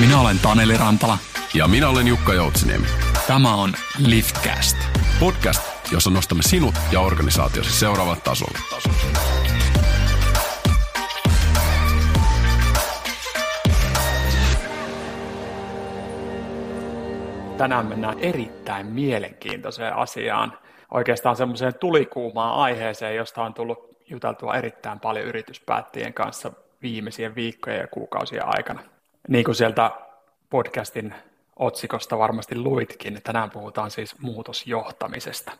Minä olen Taneli Rantala. Ja minä olen Jukka Joutsiniemi. Tämä on Liftcast. Podcast, jossa nostamme sinut ja organisaatiosi seuraavat tasolle. Tänään mennään erittäin mielenkiintoiseen asiaan. Oikeastaan semmoiseen tulikuumaan aiheeseen, josta on tullut juteltua erittäin paljon yrityspäättäjien kanssa viimeisien viikkojen ja kuukausien aikana. Niin kuin sieltä podcastin otsikosta varmasti luitkin, tänään puhutaan siis muutosjohtamisesta.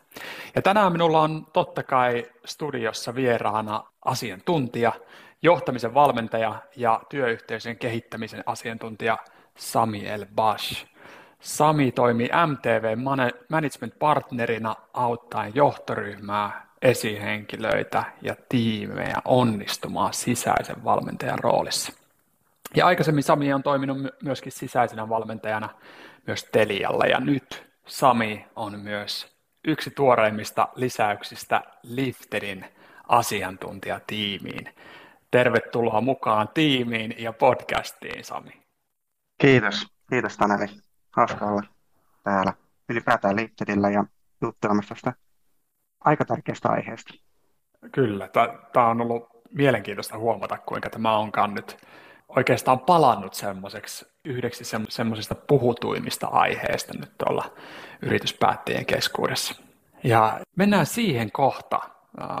Ja tänään minulla on totta kai studiossa vieraana asiantuntija, johtamisen valmentaja ja työyhteisön kehittämisen asiantuntija Samiel Bash. Sami toimii MTV Management Partnerina auttaen johtoryhmää, esihenkilöitä ja tiimejä onnistumaan sisäisen valmentajan roolissa. Ja aikaisemmin Sami on toiminut myöskin sisäisenä valmentajana myös Telialla ja nyt Sami on myös yksi tuoreimmista lisäyksistä Lifterin asiantuntijatiimiin. Tervetuloa mukaan tiimiin ja podcastiin, Sami. Kiitos. Kiitos Taneli. Hauska olla täällä ylipäätään Lifterillä ja juttelemassa tästä aika tärkeästä aiheesta. Kyllä, tämä on ollut mielenkiintoista huomata, kuinka tämä onkaan nyt oikeastaan palannut semmoiseksi yhdeksi semmoisista puhutuimmista aiheista nyt tuolla yrityspäättäjien keskuudessa. Ja mennään siihen kohta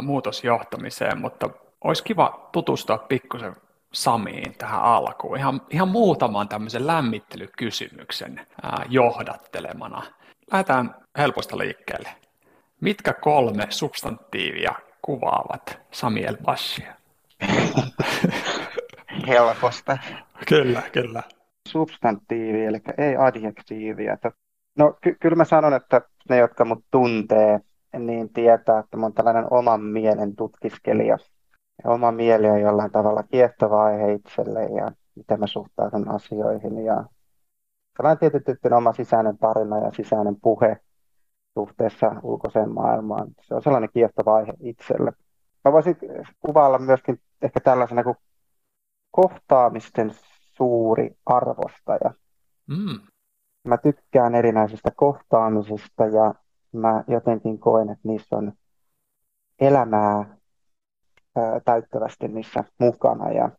muutosjohtamiseen, mutta olisi kiva tutustua pikkusen Samiin tähän alkuun. Ihan, ihan muutaman tämmöisen lämmittelykysymyksen ää, johdattelemana. Lähdetään helposta liikkeelle. Mitkä kolme substantiivia kuvaavat Samuel Bashia? helposta. Kyllä, kyllä. Substantiivi, eli ei adjektiivia. No ky- kyllä mä sanon, että ne, jotka mut tuntee, niin tietää, että mä oon tällainen oman mielen tutkiskelija. Ja oma mieli on jollain tavalla kiehtova aihe itselle ja miten mä suhtaudun asioihin. Ja tällainen tietysti oma sisäinen tarina ja sisäinen puhe suhteessa ulkoiseen maailmaan. Se on sellainen kiehtova aihe itselle. Mä voisin kuvailla myöskin ehkä tällaisena kuin kohtaamisten suuri arvostaja. Mm. Mä tykkään erinäisistä kohtaamisista ja mä jotenkin koen, että niissä on elämää ää, täyttävästi niissä mukana ja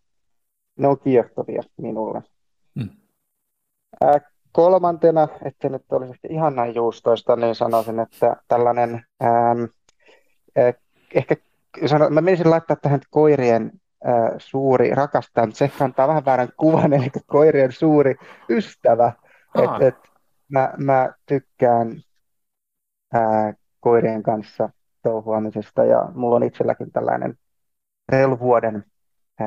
ne on kiehtovia minulle. Mm. Ää, kolmantena, että nyt olisi ihan näin juustoista, niin sanoisin, että tällainen ää, ää, ehkä sano, mä menisin laittaa tähän koirien äh, suuri rakastaja, mutta se antaa vähän väärän kuvan, eli koirien suuri ystävä. Et, et, mä, mä tykkään äh, koirien kanssa touhuamisesta ja mulla on itselläkin tällainen reilu vuoden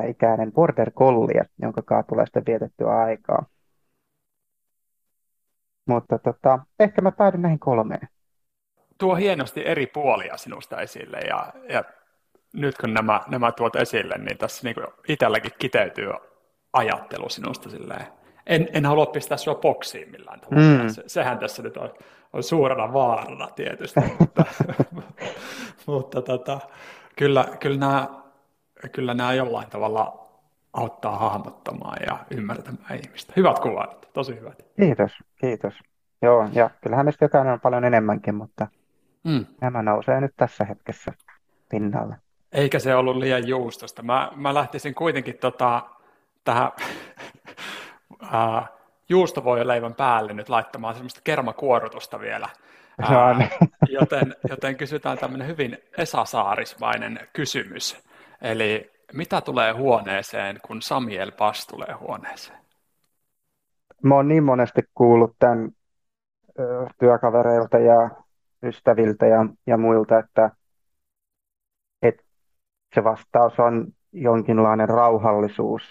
ikäinen border collie, jonka kanssa tulee sitten vietettyä aikaa. Mutta tota, ehkä mä päädyn näihin kolmeen. Tuo hienosti eri puolia sinusta esille ja, ja nyt kun nämä, nämä tuot esille, niin tässä niin itselläkin kiteytyy ajattelu sinusta silleen. En, en halua pistää sinua boksiin millään tavalla. Mm. Se, sehän tässä nyt on, on suurena vaarana tietysti, mutta, mutta tota, kyllä, kyllä, nämä, kyllä nämä jollain tavalla auttaa hahmottamaan ja ymmärtämään ihmistä. Hyvät kuvat, tosi hyvät. Kiitos, kiitos. Joo, ja kyllähän meistä jokainen on paljon enemmänkin, mutta mm. nämä nousee nyt tässä hetkessä pinnalle. Eikä se ollut liian juustosta. Mä, mä lähtisin kuitenkin tota, tähän äh, juustovoileivän päälle nyt laittamaan semmoista kermakuorutusta vielä. Äh, joten, joten kysytään tämmöinen hyvin esasaarismainen kysymys. Eli mitä tulee huoneeseen, kun Samuel Pas tulee huoneeseen? Mä oon niin monesti kuullut tämän työkavereilta ja ystäviltä ja, ja muilta, että se vastaus on jonkinlainen rauhallisuus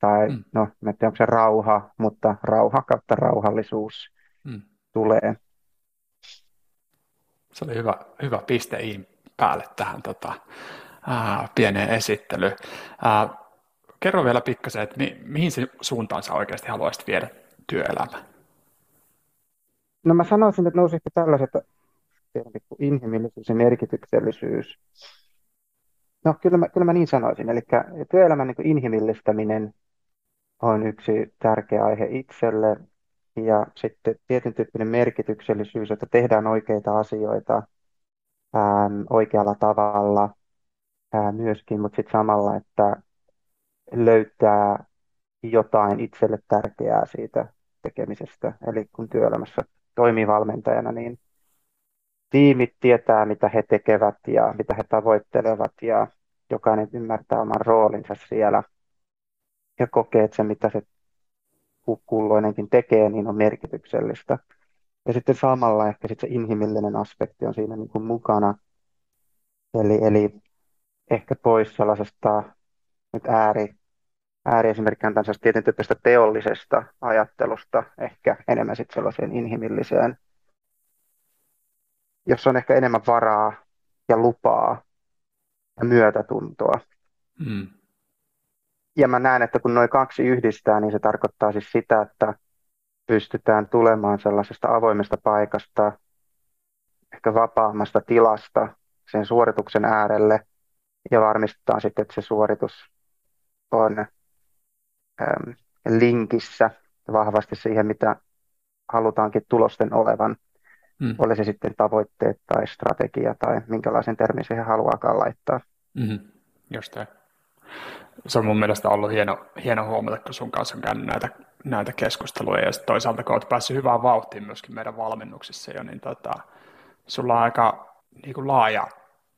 tai mm. no, en tiedä onko se rauha, mutta rauha kautta rauhallisuus mm. tulee. Se oli hyvä, hyvä piste Iin päälle tähän tota, ää, pieneen esittelyyn. Ää, kerro vielä pikkasen, että mi, mihin se suuntaan sä oikeasti haluaisit viedä työelämä? No mä sanoisin, että nousi tällaiset kuin inhimillisyys ja merkityksellisyys. No kyllä mä, kyllä mä niin sanoisin. Eli työelämän niin inhimillistäminen on yksi tärkeä aihe itselle ja sitten tietyn tyyppinen merkityksellisyys, että tehdään oikeita asioita ää, oikealla tavalla ää, myöskin, mutta sitten samalla, että löytää jotain itselle tärkeää siitä tekemisestä. Eli kun työelämässä toimii valmentajana, niin tiimit tietää, mitä he tekevät ja mitä he tavoittelevat ja jokainen ymmärtää oman roolinsa siellä ja kokee, että se mitä se kulloinenkin tekee, niin on merkityksellistä. Ja sitten samalla ehkä sitten se inhimillinen aspekti on siinä niin kuin mukana. Eli, eli ehkä pois sellaisesta nyt ääri, ääriesimerkkinä tällaisesta tietyn teollisesta ajattelusta, ehkä enemmän sitten sellaiseen inhimilliseen, jossa on ehkä enemmän varaa ja lupaa ja myötätuntoa. Mm. Ja mä näen, että kun noin kaksi yhdistää, niin se tarkoittaa siis sitä, että pystytään tulemaan sellaisesta avoimesta paikasta, ehkä vapaammasta tilasta sen suorituksen äärelle ja varmistetaan sitten, että se suoritus on äm, linkissä vahvasti siihen, mitä halutaankin tulosten olevan. Mm. Oli se sitten tavoitteet tai strategia tai minkälaisen termin siihen haluaakaan laittaa. Mm-hmm. Just tämä se on mun mielestä ollut hieno, hieno huomata, kun sun kanssa on käynyt näitä, näitä keskusteluja ja toisaalta kun olet päässyt hyvään vauhtiin myöskin meidän valmennuksissa jo, niin tota, sulla on aika niin kuin laaja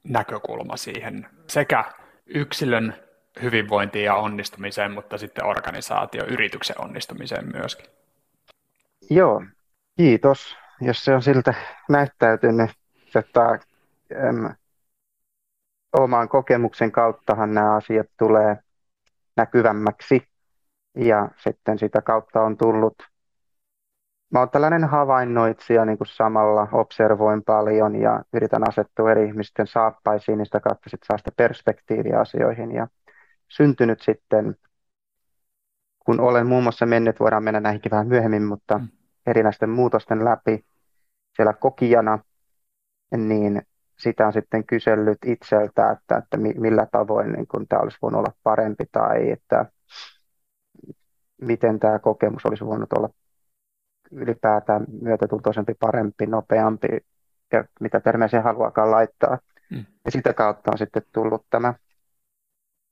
näkökulma siihen sekä yksilön hyvinvointiin ja onnistumiseen, mutta sitten organisaatio, yrityksen onnistumiseen myöskin. Joo, kiitos. Jos se on siltä näyttäytynyt, että äm, oman kokemuksen kauttahan nämä asiat tulee näkyvämmäksi ja sitten sitä kautta on tullut Mä oon tällainen havainnoitsija niin kuin samalla, observoin paljon ja yritän asettua eri ihmisten saappaisiin, niin sitä kautta sitten saa sitä perspektiiviä asioihin. Ja syntynyt sitten, kun olen muun muassa mennyt, voidaan mennä näihinkin vähän myöhemmin, mutta mm. erinäisten muutosten läpi siellä kokijana, niin sitä on sitten kysellyt itseltä, että, että millä tavoin niin kun tämä olisi voinut olla parempi tai että miten tämä kokemus olisi voinut olla ylipäätään myötätuntoisempi, parempi, nopeampi ja mitä termejä se haluaakaan laittaa. Mm. Ja sitä kautta on sitten tullut tämä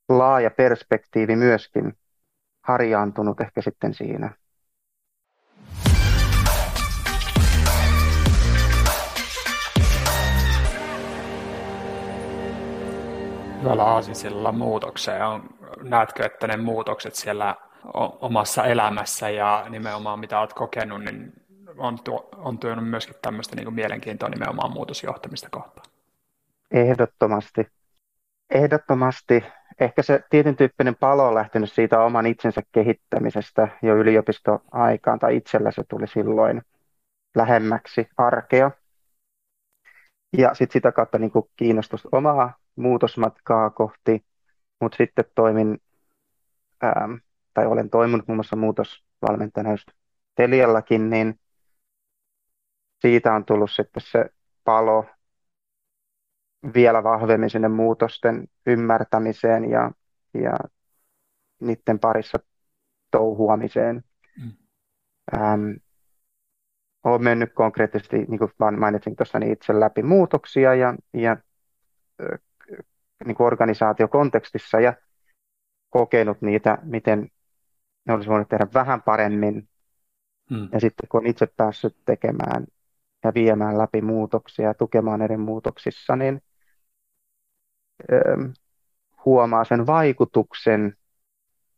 laaja perspektiivi myöskin harjaantunut ehkä sitten siinä. Hyvällä aasisilla muutokseen. On, näetkö, että ne muutokset siellä omassa elämässä ja nimenomaan mitä olet kokenut, niin on, tuo, on tuonut myöskin tämmöistä niin mielenkiintoa nimenomaan muutosjohtamista kohtaan? Ehdottomasti. Ehdottomasti. Ehkä se tietyn tyyppinen palo on lähtenyt siitä oman itsensä kehittämisestä jo yliopistoaikaan, tai itsellä se tuli silloin lähemmäksi arkea. Ja sitten sitä kautta niin kiinnostus omaa muutosmatkaa kohti, mutta sitten toimin, ää, tai olen toiminut muun muassa muutosvalmentajana just Teliallakin, niin siitä on tullut sitten se palo vielä vahvemmin sinne muutosten ymmärtämiseen ja, ja niiden parissa touhuamiseen. Mm. Ähm, olen mennyt konkreettisesti, niin kuin mainitsin tuossa, niin itse läpi muutoksia ja, ja niin kuin organisaatiokontekstissa ja kokenut niitä, miten ne olisi voinut tehdä vähän paremmin. Hmm. Ja sitten kun on itse päässyt tekemään ja viemään läpi muutoksia ja tukemaan eri muutoksissa, niin ö, huomaa sen vaikutuksen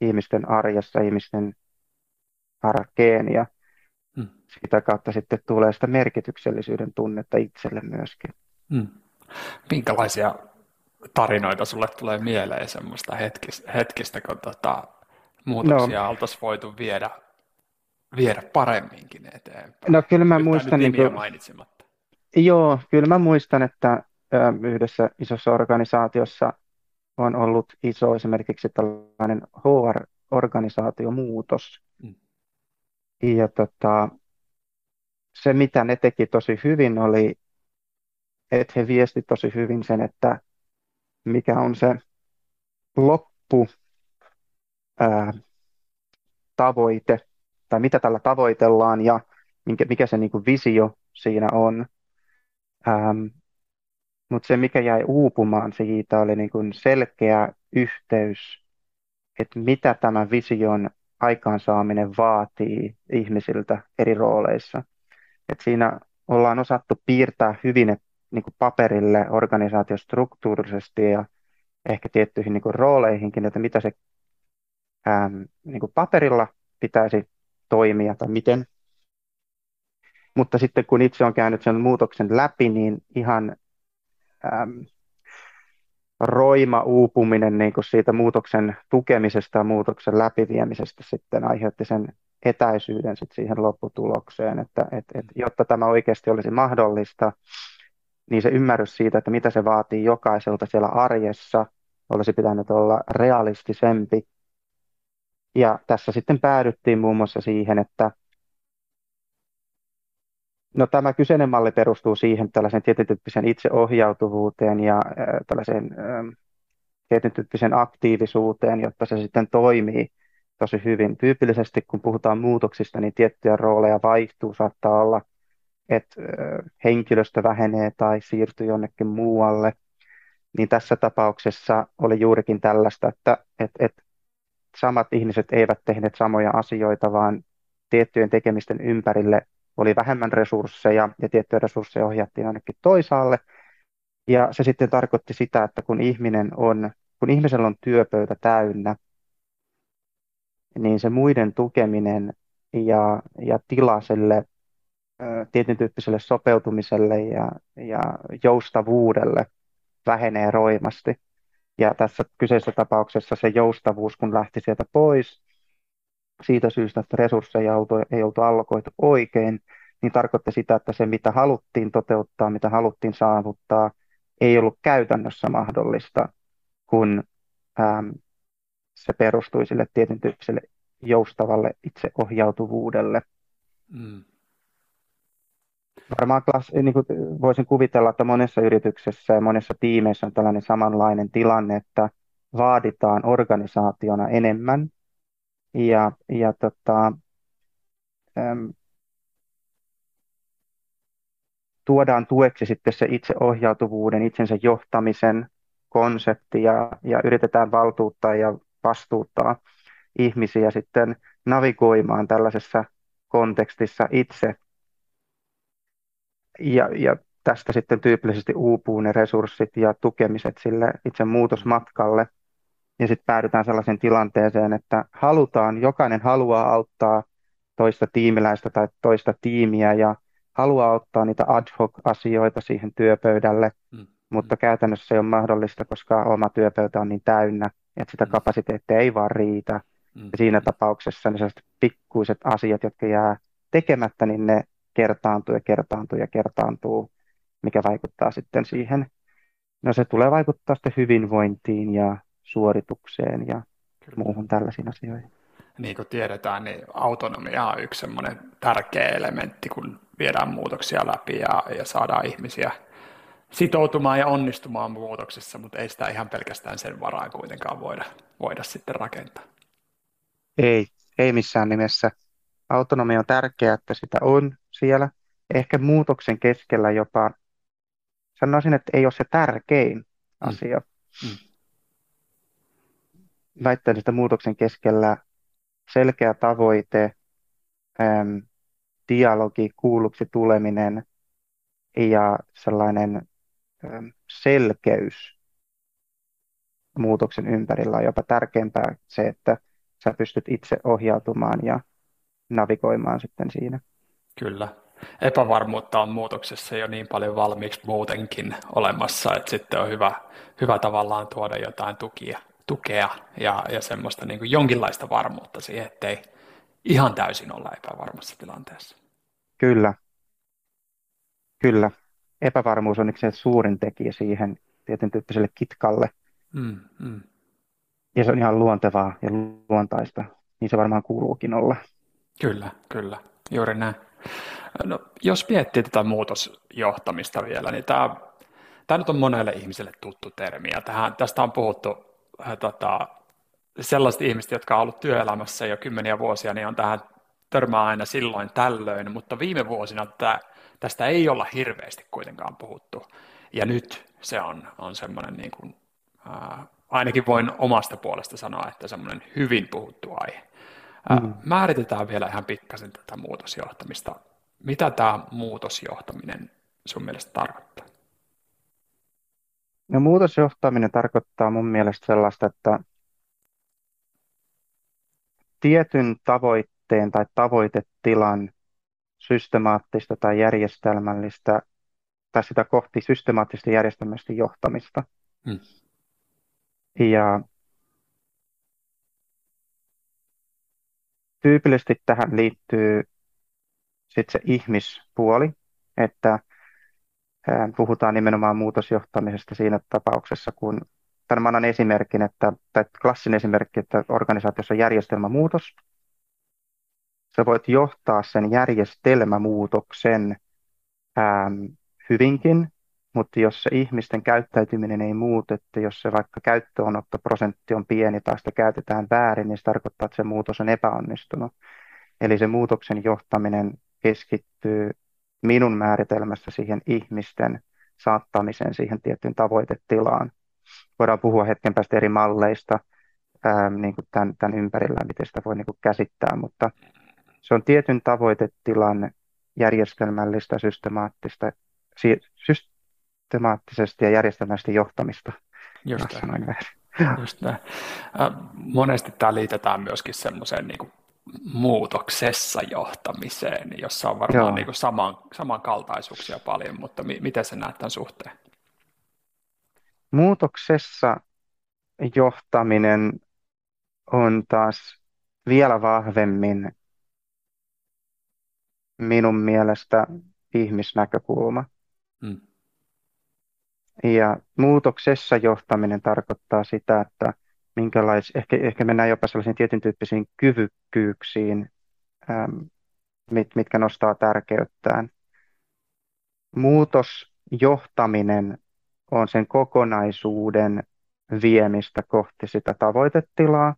ihmisten arjessa, ihmisten arkeen ja hmm. sitä kautta sitten tulee sitä merkityksellisyyden tunnetta itselle myöskin. Hmm. Minkälaisia tarinoita sulle tulee mieleen semmoista hetkistä, hetkistä kun tota, muutoksia no. oltaisiin voitu viedä, viedä paremminkin eteenpäin. No kyllä mä muistan... Niin kuin, mainitsematta. Joo, kyllä mä muistan, että yhdessä isossa organisaatiossa on ollut iso esimerkiksi tällainen HR-organisaatiomuutos. Mm. Ja tota, se, mitä ne teki tosi hyvin, oli, että he viesti tosi hyvin sen, että mikä on se loppu ää, tavoite, tai mitä tällä tavoitellaan ja mikä, mikä se niin kuin visio siinä on. Ähm, mutta se, mikä jäi uupumaan siitä, oli niin kuin selkeä yhteys, että mitä tämä vision aikaansaaminen vaatii ihmisiltä eri rooleissa. Et siinä ollaan osattu piirtää hyvin et, niin kuin paperille organisaatiostruktuurisesti ja ehkä tiettyihin niin kuin rooleihinkin, että mitä se ää, niin kuin paperilla pitäisi toimia tai miten. Mutta sitten kun itse on käynyt sen muutoksen läpi, niin ihan äm, roima uupuminen niin kuin siitä muutoksen tukemisesta ja muutoksen läpiviemisestä sitten aiheutti sen etäisyyden sit siihen lopputulokseen, että et, et, jotta tämä oikeasti olisi mahdollista, niin se ymmärrys siitä, että mitä se vaatii jokaiselta siellä arjessa, olisi pitänyt olla realistisempi. Ja tässä sitten päädyttiin muun muassa siihen, että No, tämä kyseinen malli perustuu siihen tällaisen tietyn tyyppisen itseohjautuvuuteen ja äh, tällaiseen tietyn tyyppisen aktiivisuuteen, jotta se sitten toimii tosi hyvin. Tyypillisesti kun puhutaan muutoksista, niin tiettyjä rooleja vaihtuu. Saattaa olla, että henkilöstö vähenee tai siirtyy jonnekin muualle. Niin tässä tapauksessa oli juurikin tällaista, että, että, että samat ihmiset eivät tehneet samoja asioita, vaan tiettyjen tekemisten ympärille oli vähemmän resursseja ja tiettyjä resursseja ohjattiin ainakin toisaalle. Ja se sitten tarkoitti sitä, että kun ihminen on, kun ihmisellä on työpöytä täynnä, niin se muiden tukeminen ja, ja tila sille tietyn tyyppiselle sopeutumiselle ja, ja joustavuudelle vähenee roimasti. Ja tässä kyseisessä tapauksessa se joustavuus, kun lähti sieltä pois, siitä syystä, että resursseja ei oltu allokoitu oikein, niin tarkoitti sitä, että se mitä haluttiin toteuttaa, mitä haluttiin saavuttaa, ei ollut käytännössä mahdollista, kun äm, se perustui sille tietyn tyyppiselle joustavalle itseohjautuvuudelle. Mm. Varmaan klass, niin kuin voisin kuvitella, että monessa yrityksessä ja monessa tiimeissä on tällainen samanlainen tilanne, että vaaditaan organisaationa enemmän ja, ja tota, äm, tuodaan tueksi sitten se itseohjautuvuuden, itsensä johtamisen konsepti ja, ja yritetään valtuuttaa ja vastuuttaa ihmisiä sitten navigoimaan tällaisessa kontekstissa itse. Ja, ja tästä sitten tyypillisesti uupuu ne resurssit ja tukemiset sille itse muutosmatkalle – ja sitten päädytään sellaiseen tilanteeseen, että halutaan, jokainen haluaa auttaa toista tiimiläistä tai toista tiimiä ja haluaa ottaa niitä ad hoc asioita siihen työpöydälle, mm. mutta käytännössä se ei ole mahdollista, koska oma työpöytä on niin täynnä, että sitä mm. kapasiteettia ei vaan riitä. Mm. Ja siinä tapauksessa ne sellaiset pikkuiset asiat, jotka jää tekemättä, niin ne kertaantuu ja kertaantuu ja kertaantuu, mikä vaikuttaa sitten siihen. No se tulee vaikuttaa sitten hyvinvointiin ja suoritukseen ja Kyllä. muuhun tällaisiin asioihin. Niin kuin tiedetään, niin autonomia on yksi semmoinen tärkeä elementti, kun viedään muutoksia läpi ja, ja saadaan ihmisiä sitoutumaan ja onnistumaan muutoksessa, mutta ei sitä ihan pelkästään sen varaa kuitenkaan voida, voida sitten rakentaa. Ei, ei missään nimessä. Autonomia on tärkeää, että sitä on siellä. Ehkä muutoksen keskellä jopa, sanoisin, että ei ole se tärkein mm. asia. Mm. Väittäisin, että muutoksen keskellä selkeä tavoite, äm, dialogi, kuulluksi tuleminen ja sellainen äm, selkeys muutoksen ympärillä on jopa tärkeämpää se, että sä pystyt itse ohjautumaan ja navigoimaan sitten siinä. Kyllä. Epävarmuutta on muutoksessa jo niin paljon valmiiksi muutenkin olemassa, että sitten on hyvä, hyvä tavallaan tuoda jotain tukia tukea ja, ja semmoista niin kuin jonkinlaista varmuutta siihen, ettei ihan täysin olla epävarmassa tilanteessa. Kyllä. Kyllä. Epävarmuus on se suurin tekijä siihen tietyn tyyppiselle kitkalle. Mm, mm. Ja se on ihan luontevaa ja luontaista. Niin se varmaan kuuluukin olla. Kyllä, kyllä. Juuri näin. No, jos miettii tätä muutosjohtamista vielä, niin tämä, tämä nyt on monelle ihmiselle tuttu termi. Ja tähän, tästä on puhuttu äh, tota, sellaiset ihmiset, jotka on ollut työelämässä jo kymmeniä vuosia, niin on tähän törmää aina silloin tällöin, mutta viime vuosina tämä, tästä ei olla hirveästi kuitenkaan puhuttu. Ja nyt se on, on semmoinen, niin kuin, ää, ainakin voin omasta puolesta sanoa, että semmoinen hyvin puhuttu aihe. Mm. Määritetään vielä ihan pikkasen tätä muutosjohtamista. Mitä tämä muutosjohtaminen sun mielestä tarkoittaa? No muutosjohtaminen tarkoittaa mun mielestä sellaista, että tietyn tavoitteen tai tavoitetilan systemaattista tai järjestelmällistä tai sitä kohti systemaattisesti järjestelmällistä johtamista. Hmm. Ja tyypillisesti tähän liittyy sitten se ihmispuoli, että puhutaan nimenomaan muutosjohtamisesta siinä tapauksessa, kun Tämän annan esimerkin, että, tai klassinen esimerkki, että organisaatiossa on järjestelmämuutos. Sä voit johtaa sen järjestelmämuutoksen ää, hyvinkin, mutta jos se ihmisten käyttäytyminen ei muutu, että jos se vaikka käyttöönottoprosentti on pieni tai sitä käytetään väärin, niin se tarkoittaa, että se muutos on epäonnistunut. Eli se muutoksen johtaminen keskittyy minun määritelmässä siihen ihmisten saattamiseen siihen tiettyyn tavoitetilaan voidaan puhua hetken päästä eri malleista ää, niin kuin tämän, tämän ympärillä, miten sitä voi niin kuin käsittää, mutta se on tietyn tavoitetilan järjestelmällistä, systemaattista, systemaattisesti ja järjestelmällisesti johtamista. Just Just Monesti tämä liitetään myöskin semmoiseen niin kuin muutoksessa johtamiseen, jossa on varmaan niin kuin saman, samankaltaisuuksia paljon, mutta mi- miten se näet tämän suhteen? Muutoksessa johtaminen on taas vielä vahvemmin minun mielestä ihmisnäkökulma. Hmm. Ja muutoksessa johtaminen tarkoittaa sitä, että minkälais, ehkä, ehkä mennään jopa sellaisiin tietyn tyyppisiin kyvykkyyksiin, ähm, mit, mitkä nostaa tärkeyttään. Muutosjohtaminen on sen kokonaisuuden viemistä kohti sitä tavoitetilaa,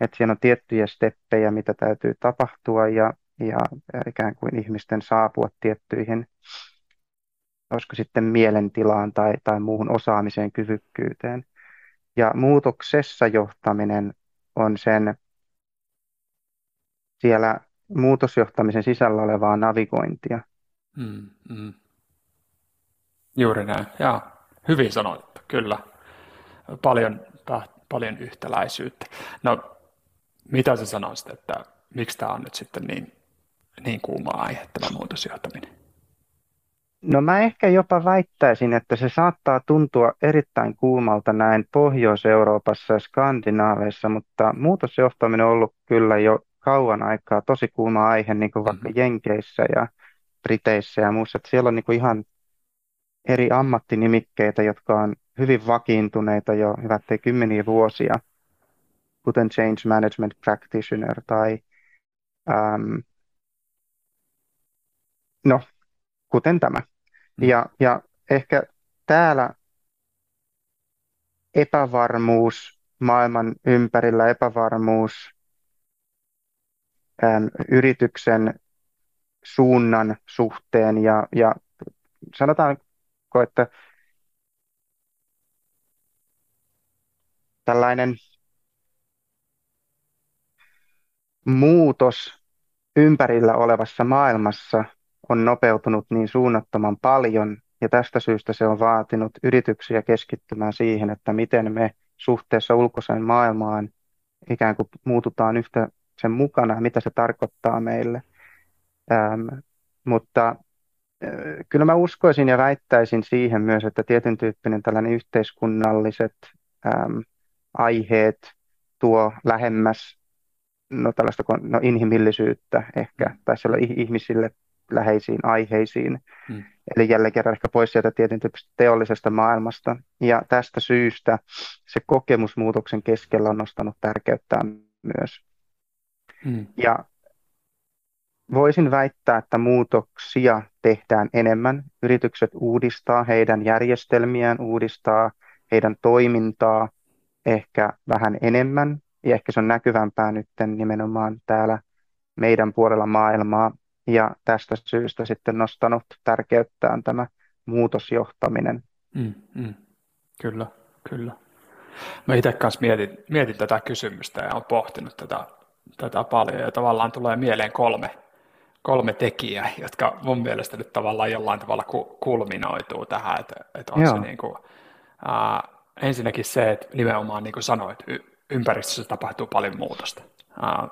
että siinä on tiettyjä steppejä, mitä täytyy tapahtua ja, ja ikään kuin ihmisten saapua tiettyihin, olisiko sitten mielentilaan tai, tai muuhun osaamiseen, kyvykkyyteen. Ja muutoksessa johtaminen on sen siellä muutosjohtamisen sisällä olevaa navigointia. Mm, mm. Juuri näin, joo. Hyvin sanottu, kyllä. Paljon, paljon yhtäläisyyttä. No, mitä sä sanoisit, että miksi tämä on nyt sitten niin, niin kuuma aihe, tämä muutosjohtaminen? No mä ehkä jopa väittäisin, että se saattaa tuntua erittäin kuumalta näin Pohjois-Euroopassa ja Skandinaaveissa, mutta muutosjohtaminen on ollut kyllä jo kauan aikaa tosi kuuma aihe, niin kuin vaikka mm-hmm. Jenkeissä ja Briteissä ja muussa. Että siellä on niin kuin ihan eri ammattinimikkeitä, jotka on hyvin vakiintuneita jo hyvät kymmeniä vuosia, kuten Change Management Practitioner tai ähm, no, kuten tämä. Mm. Ja, ja ehkä täällä epävarmuus maailman ympärillä, epävarmuus ähm, yrityksen suunnan suhteen ja, ja sanotaan usko, että tällainen muutos ympärillä olevassa maailmassa on nopeutunut niin suunnattoman paljon, ja tästä syystä se on vaatinut yrityksiä keskittymään siihen, että miten me suhteessa ulkoiseen maailmaan ikään kuin muututaan yhtä sen mukana, mitä se tarkoittaa meille. Ähm, mutta kyllä mä uskoisin ja väittäisin siihen myös, että tietyn tyyppinen tällainen yhteiskunnalliset äm, aiheet tuo lähemmäs no, tällaista no, inhimillisyyttä ehkä, mm. tai siellä ihmisille läheisiin aiheisiin. Mm. Eli jälleen kerran ehkä pois sieltä tietyn teollisesta maailmasta. Ja tästä syystä se kokemusmuutoksen keskellä on nostanut tärkeyttään myös. Mm. Ja voisin väittää, että muutoksia tehdään enemmän. Yritykset uudistaa heidän järjestelmiään, uudistaa heidän toimintaa ehkä vähän enemmän. Ja ehkä se on näkyvämpää nyt nimenomaan täällä meidän puolella maailmaa ja tästä syystä sitten nostanut tärkeyttään tämä muutosjohtaminen. Mm, mm. Kyllä, kyllä. Mä itse kanssa mietin, mietin tätä kysymystä ja olen pohtinut tätä, tätä paljon ja tavallaan tulee mieleen kolme, kolme tekijää, jotka mun mielestä nyt tavallaan jollain tavalla kulminoituu tähän, että, että on se niin kuin, ää, ensinnäkin se, että nimenomaan niin kuin sanoit, ympäristössä tapahtuu paljon muutosta. Ää,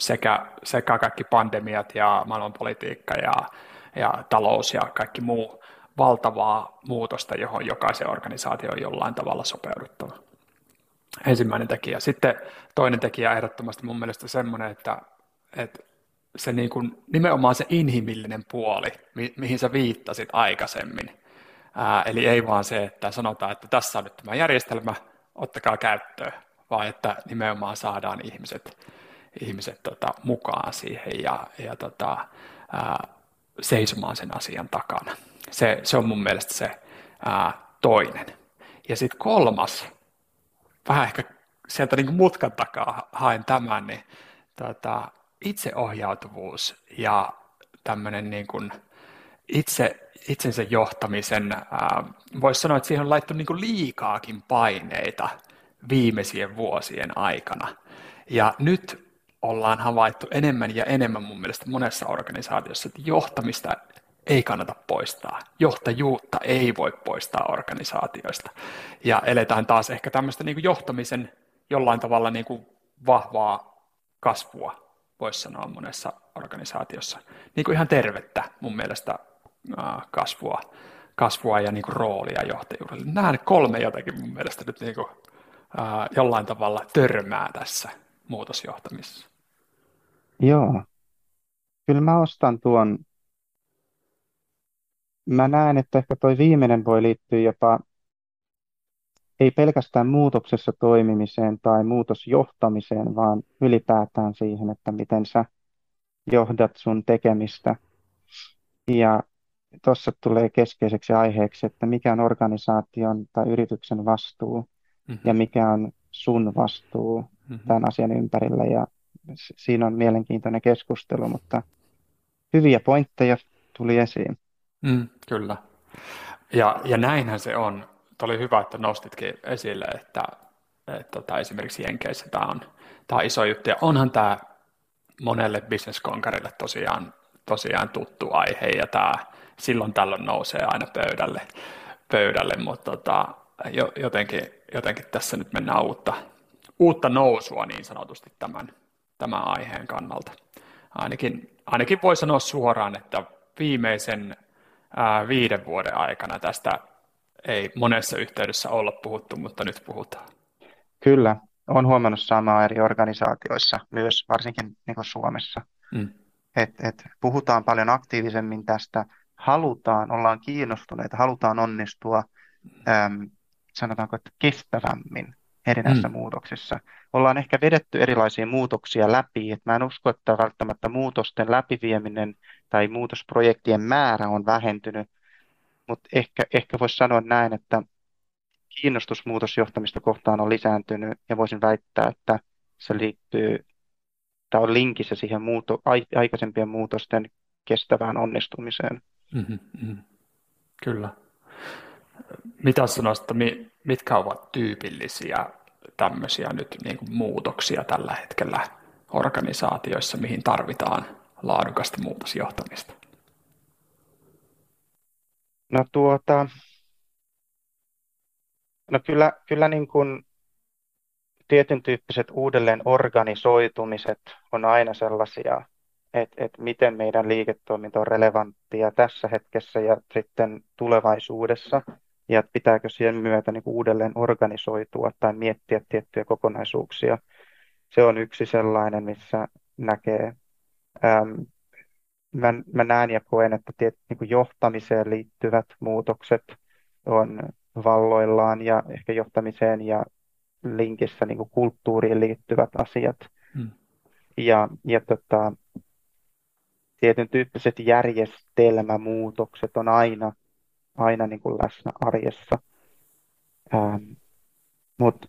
sekä, sekä kaikki pandemiat ja maailmanpolitiikka ja, ja talous ja kaikki muu valtavaa muutosta, johon jokaisen organisaatio on jollain tavalla sopeuduttava. Ensimmäinen tekijä. Sitten toinen tekijä ehdottomasti mun mielestä semmoinen, että, että se niin kuin, nimenomaan se inhimillinen puoli, mi- mihin sä viittasit aikaisemmin. Ää, eli ei vaan se, että sanotaan, että tässä on nyt tämä järjestelmä, ottakaa käyttöön, vaan että nimenomaan saadaan ihmiset ihmiset tota, mukaan siihen ja, ja tota, ää, seisomaan sen asian takana. Se, se on mun mielestä se ää, toinen. Ja sitten kolmas, vähän ehkä sieltä niin mutkan takaa haen tämän, niin tota, itseohjautuvuus ja tämmöinen niin itse, itsensä johtamisen, voisi sanoa, että siihen on laittu niin kuin liikaakin paineita viimeisien vuosien aikana. Ja nyt ollaan havaittu enemmän ja enemmän mun mielestä monessa organisaatiossa, että johtamista ei kannata poistaa. Johtajuutta ei voi poistaa organisaatioista. Ja eletään taas ehkä tämmöistä niin johtamisen jollain tavalla niin kuin vahvaa kasvua, voisi sanoa monessa organisaatiossa. Niin kuin ihan tervettä mun mielestä kasvua, kasvua ja niin kuin roolia johtajuudelle. Nämä kolme jotenkin mun mielestä nyt niin kuin, jollain tavalla törmää tässä muutosjohtamisessa. Joo, kyllä mä ostan tuon. Mä näen, että ehkä toi viimeinen voi liittyä jopa ei pelkästään muutoksessa toimimiseen tai muutosjohtamiseen, vaan ylipäätään siihen, että miten sä johdat sun tekemistä. Ja tuossa tulee keskeiseksi aiheeksi, että mikä on organisaation tai yrityksen vastuu mm-hmm. ja mikä on sun vastuu mm-hmm. tämän asian ympärillä. Ja siinä on mielenkiintoinen keskustelu, mutta hyviä pointteja tuli esiin. Mm, kyllä. Ja, ja näinhän se on. Tuo oli hyvä, että nostitkin esille, että, että tota, esimerkiksi Jenkeissä tämä on, tämä on iso juttu. Ja onhan tämä monelle bisneskonkarille tosiaan, tosiaan tuttu aihe, ja tämä silloin tällöin nousee aina pöydälle, pöydälle mutta tota, jotenkin, jotenkin tässä nyt mennään uutta, uutta nousua niin sanotusti tämän, tämän aiheen kannalta. Ainakin, ainakin voi sanoa suoraan, että viimeisen ää, viiden vuoden aikana tästä ei monessa yhteydessä olla puhuttu, mutta nyt puhutaan. Kyllä, olen huomannut samaa eri organisaatioissa, myös varsinkin niin Suomessa. Mm. Et, et puhutaan paljon aktiivisemmin tästä, halutaan, ollaan kiinnostuneita, halutaan onnistua, äm, sanotaanko, että kestävämmin erinäisissä mm. muutoksissa. Ollaan ehkä vedetty erilaisia muutoksia läpi, että mä en usko, että välttämättä muutosten läpivieminen tai muutosprojektien määrä on vähentynyt, mutta ehkä, ehkä voisi sanoa näin, että kiinnostus muutosjohtamista kohtaan on lisääntynyt ja voisin väittää, että se liittyy tai on linkissä siihen muuto, aikaisempien muutosten kestävään onnistumiseen. Mm-hmm, mm-hmm. Kyllä. Mitä sanoisit, mitkä ovat tyypillisiä tämmöisiä nyt niin kuin muutoksia tällä hetkellä organisaatioissa, mihin tarvitaan laadukasta muutosjohtamista? No tuota, no kyllä, kyllä niin kuin tietyn tyyppiset uudelleen organisoitumiset on aina sellaisia, että, että miten meidän liiketoiminta on relevanttia tässä hetkessä ja sitten tulevaisuudessa. Ja pitääkö siihen myötä niin kuin uudelleen organisoitua tai miettiä tiettyjä kokonaisuuksia. Se on yksi sellainen, missä näkee, ähm, mä, mä näen ja koen, että tiet, niin kuin johtamiseen liittyvät muutokset on valloillaan ja ehkä johtamiseen ja linkissä niin kuin kulttuuriin liittyvät asiat. Hmm. Ja, ja tota, tietyn tyyppiset järjestelmämuutokset on aina, aina niin kuin läsnä arjessa. Ähm, Mutta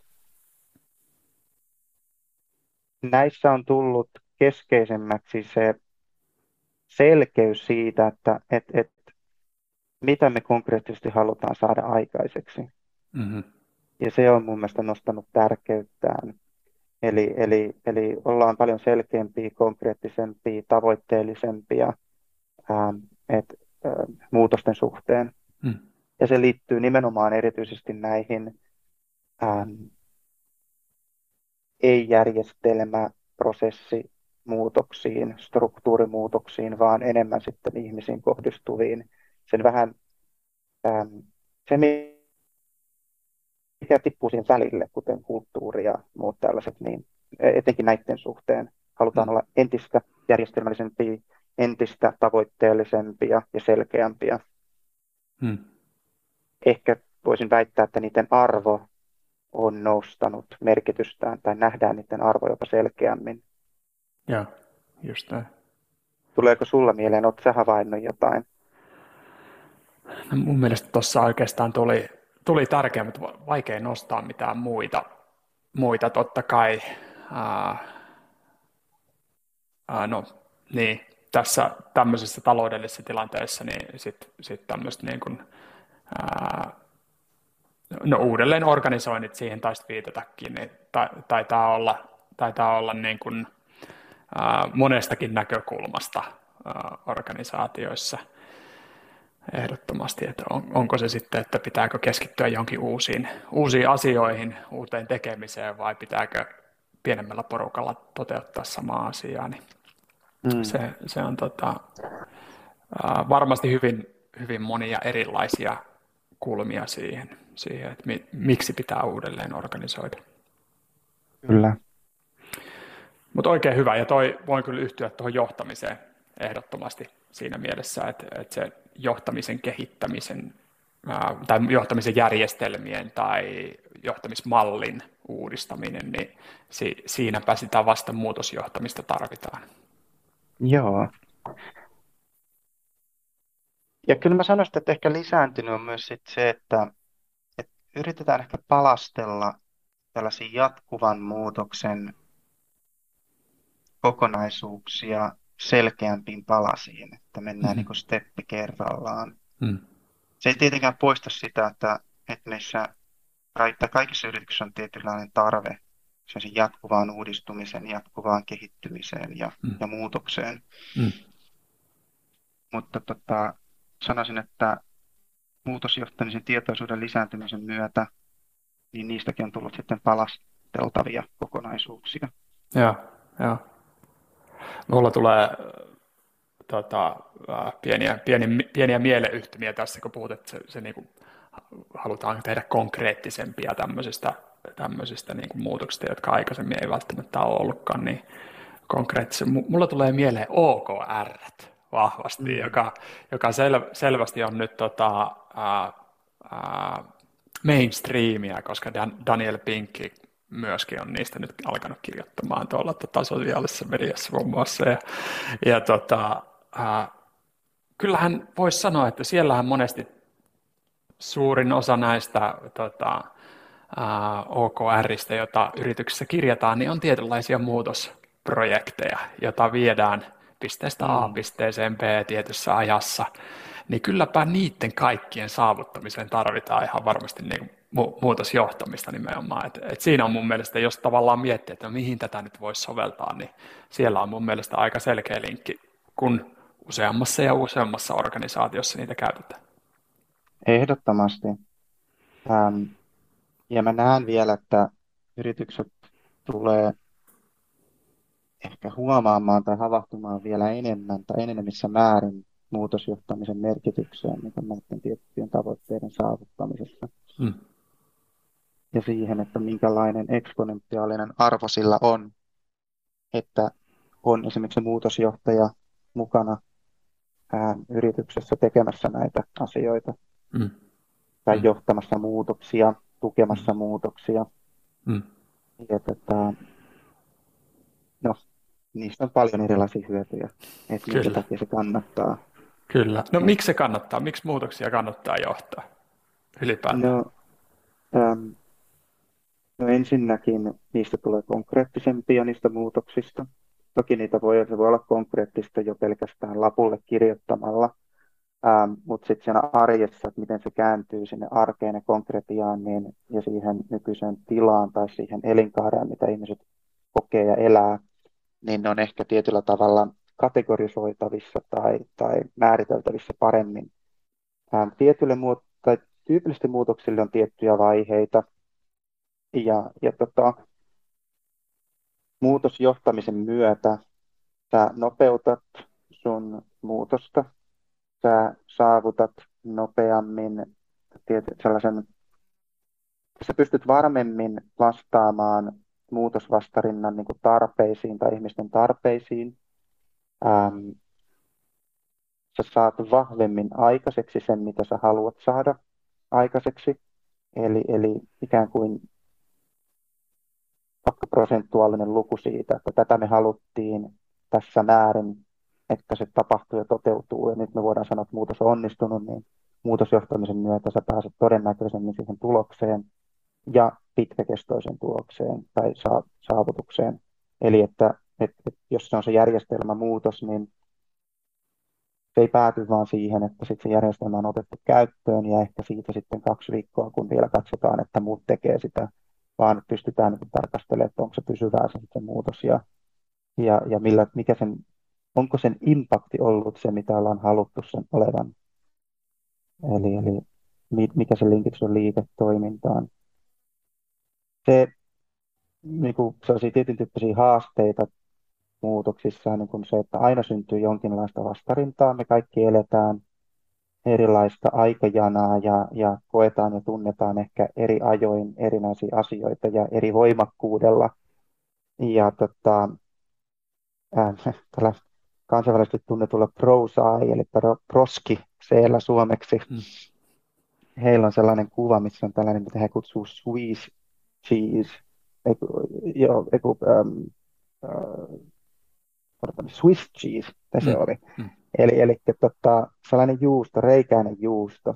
näissä on tullut keskeisemmäksi se selkeys siitä, että et, et, mitä me konkreettisesti halutaan saada aikaiseksi. Mm-hmm. Ja se on mun mielestä nostanut tärkeyttään. Eli, eli, eli ollaan paljon selkeämpiä, konkreettisempia, tavoitteellisempia ää, et, ää, muutosten suhteen. Mm. Ja se liittyy nimenomaan erityisesti näihin ää, ei-järjestelmä, prosessimuutoksiin, struktuurimuutoksiin, vaan enemmän sitten ihmisiin kohdistuviin. Sen vähän, ää, se mikä tippuu siihen välille, kuten kulttuuri ja muut tällaiset, niin etenkin näiden suhteen halutaan mm. olla entistä järjestelmällisempiä, entistä tavoitteellisempia ja selkeämpiä. Hmm. Ehkä voisin väittää, että niiden arvo on nostanut merkitystään tai nähdään niiden arvo jopa selkeämmin. Joo, just näin. Tuleeko sulla mieleen, oletko sä havainnut jotain? No mun mielestä tuossa oikeastaan tuli, tuli tärkeä, mutta vaikea nostaa mitään muita. Muita totta kai. Ää, ää, no niin, tässä tämmöisessä taloudellisessa tilanteessa niin sitten sit tämmöistä niin kuin, ää, no uudelleen organisoinnit siihen taisi viitatakin, niin taitaa olla, taitaa olla niin kuin, ää, monestakin näkökulmasta ää, organisaatioissa – ehdottomasti, että on, onko se sitten, että pitääkö keskittyä johonkin uusiin, uusiin asioihin, uuteen tekemiseen vai pitääkö pienemmällä porukalla toteuttaa samaa asiaa, niin mm. se, se on tota, ää, varmasti hyvin, hyvin monia erilaisia kulmia siihen, siihen että mi, miksi pitää uudelleen organisoida. Kyllä. Mutta oikein hyvä, ja toi voin kyllä yhtyä tuohon johtamiseen ehdottomasti siinä mielessä, että, että se johtamisen kehittämisen tai johtamisen järjestelmien tai johtamismallin uudistaminen, niin si, siinäpä sitä vasta muutosjohtamista tarvitaan. Joo. Ja kyllä mä sanoisin, että ehkä lisääntynyt on myös sit se, että, että yritetään ehkä palastella tällaisia jatkuvan muutoksen kokonaisuuksia selkeämpiin palasiin, että mennään mm. niin steppi kerrallaan. Mm. Se ei tietenkään poista sitä, että, että meissä kaikissa yrityksissä on tietynlainen tarve jatkuvaan uudistumisen, jatkuvaan kehittymiseen ja, mm. ja muutokseen. Mm. Mutta tota, sanoisin, että muutosjohtamisen tietoisuuden lisääntymisen myötä, niin niistäkin on tullut sitten palasteltavia kokonaisuuksia. Joo, joo. Mulla tulee tota, pieniä, pieniä, pieniä mieleyhtymiä tässä, kun puhut, että se, se niin kuin, halutaan tehdä konkreettisempia tämmöisistä, tämmöisistä niin kuin muutoksista, jotka aikaisemmin ei välttämättä ole ollutkaan niin konkreettisia. Mulla tulee mieleen OKR vahvasti, mm. joka, joka sel, selvästi on nyt tota, ää, ää, mainstreamia, koska Dan, Daniel Pinkki myöskin on niistä nyt alkanut kirjoittamaan tuolla tota, sosiaalisessa mediassa muun muassa. Ja, ja tota, ää, kyllähän voisi sanoa, että siellähän monesti suurin osa näistä tota, OKRistä, jota yrityksessä kirjataan, niin on tietynlaisia muutosprojekteja, joita viedään pisteestä A mm. pisteeseen B tietyssä ajassa. Niin kylläpä niiden kaikkien saavuttamiseen tarvitaan ihan varmasti niin mu- muutosjohtamista nimenomaan. Et, et siinä on mun mielestä, jos tavallaan miettii, että no mihin tätä nyt voisi soveltaa, niin siellä on mun mielestä aika selkeä linkki, kun useammassa ja useammassa organisaatiossa niitä käytetään. Ehdottomasti. Ähm, ja mä näen vielä, että yritykset tulee ehkä huomaamaan tai havahtumaan vielä enemmän tai enemmissä määrin muutosjohtamisen merkitykseen niin näiden tiettyjen tavoitteiden saavuttamisessa. Mm. Ja siihen, että minkälainen eksponentiaalinen arvo sillä on, että on esimerkiksi muutosjohtaja mukana ää, yrityksessä tekemässä näitä asioita mm. tai mm. johtamassa muutoksia, tukemassa muutoksia. Mm. Ja tota, no, niistä on paljon erilaisia hyötyjä, että minkä takia se kannattaa. Kyllä. No miksi se kannattaa? Miksi muutoksia kannattaa johtaa ylipäätään? No, äm, no ensinnäkin niistä tulee konkreettisempia niistä muutoksista. Toki niitä voi, se voi olla konkreettista jo pelkästään lapulle kirjoittamalla, ähm, mutta sitten siinä arjessa, että miten se kääntyy sinne arkeen ja konkretiaan niin, ja siihen nykyiseen tilaan tai siihen elinkaareen, mitä ihmiset kokee ja elää, niin ne on ehkä tietyllä tavalla kategorisoitavissa tai, tai määriteltävissä paremmin. Ähm, tietylle muut, tai tyypillisesti muutoksille on tiettyjä vaiheita, ja, ja tota, muutosjohtamisen myötä sä nopeutat sun muutosta, sä saavutat nopeammin sellaisen, sä pystyt varmemmin vastaamaan muutosvastarinnan niin tarpeisiin tai ihmisten tarpeisiin. Ähm, sä saat vahvemmin aikaiseksi sen, mitä sä haluat saada aikaiseksi. Eli, eli ikään kuin prosentuaalinen luku siitä, että tätä me haluttiin tässä määrin, että se tapahtuu ja toteutuu, ja nyt me voidaan sanoa, että muutos on onnistunut, niin muutosjohtamisen myötä sä pääset todennäköisemmin siihen tulokseen ja pitkäkestoisen tulokseen tai saavutukseen. Eli että, että, että jos se on se järjestelmämuutos, niin se ei pääty vaan siihen, että sitten se järjestelmä on otettu käyttöön ja ehkä siitä sitten kaksi viikkoa, kun vielä katsotaan, että muut tekee sitä vaan pystytään niin tarkastelemaan, että onko se pysyvää se, se muutos ja, ja, ja millä, mikä sen, onko sen impakti ollut se, mitä ollaan haluttu sen olevan. Eli, eli mikä se linkitys on liiketoimintaan. Se, niin kuin, sellaisia tietyn tyyppisiä haasteita muutoksissa, niin kuin se, että aina syntyy jonkinlaista vastarintaa. Me kaikki eletään erilaista aikajanaa ja, ja koetaan ja tunnetaan ehkä eri ajoin erinäisiä asioita ja eri voimakkuudella. Ja tota, äh, tällä kansainvälisesti tunnetulla prosai, eli proski siellä suomeksi, mm. heillä on sellainen kuva, missä on tällainen, mitä he kutsuu Swiss cheese, eiku, joo, eiku, ähm, äh, Swiss cheese, se mm. oli. Mm. Eli, eli tota, sellainen juusto, reikäinen juusto.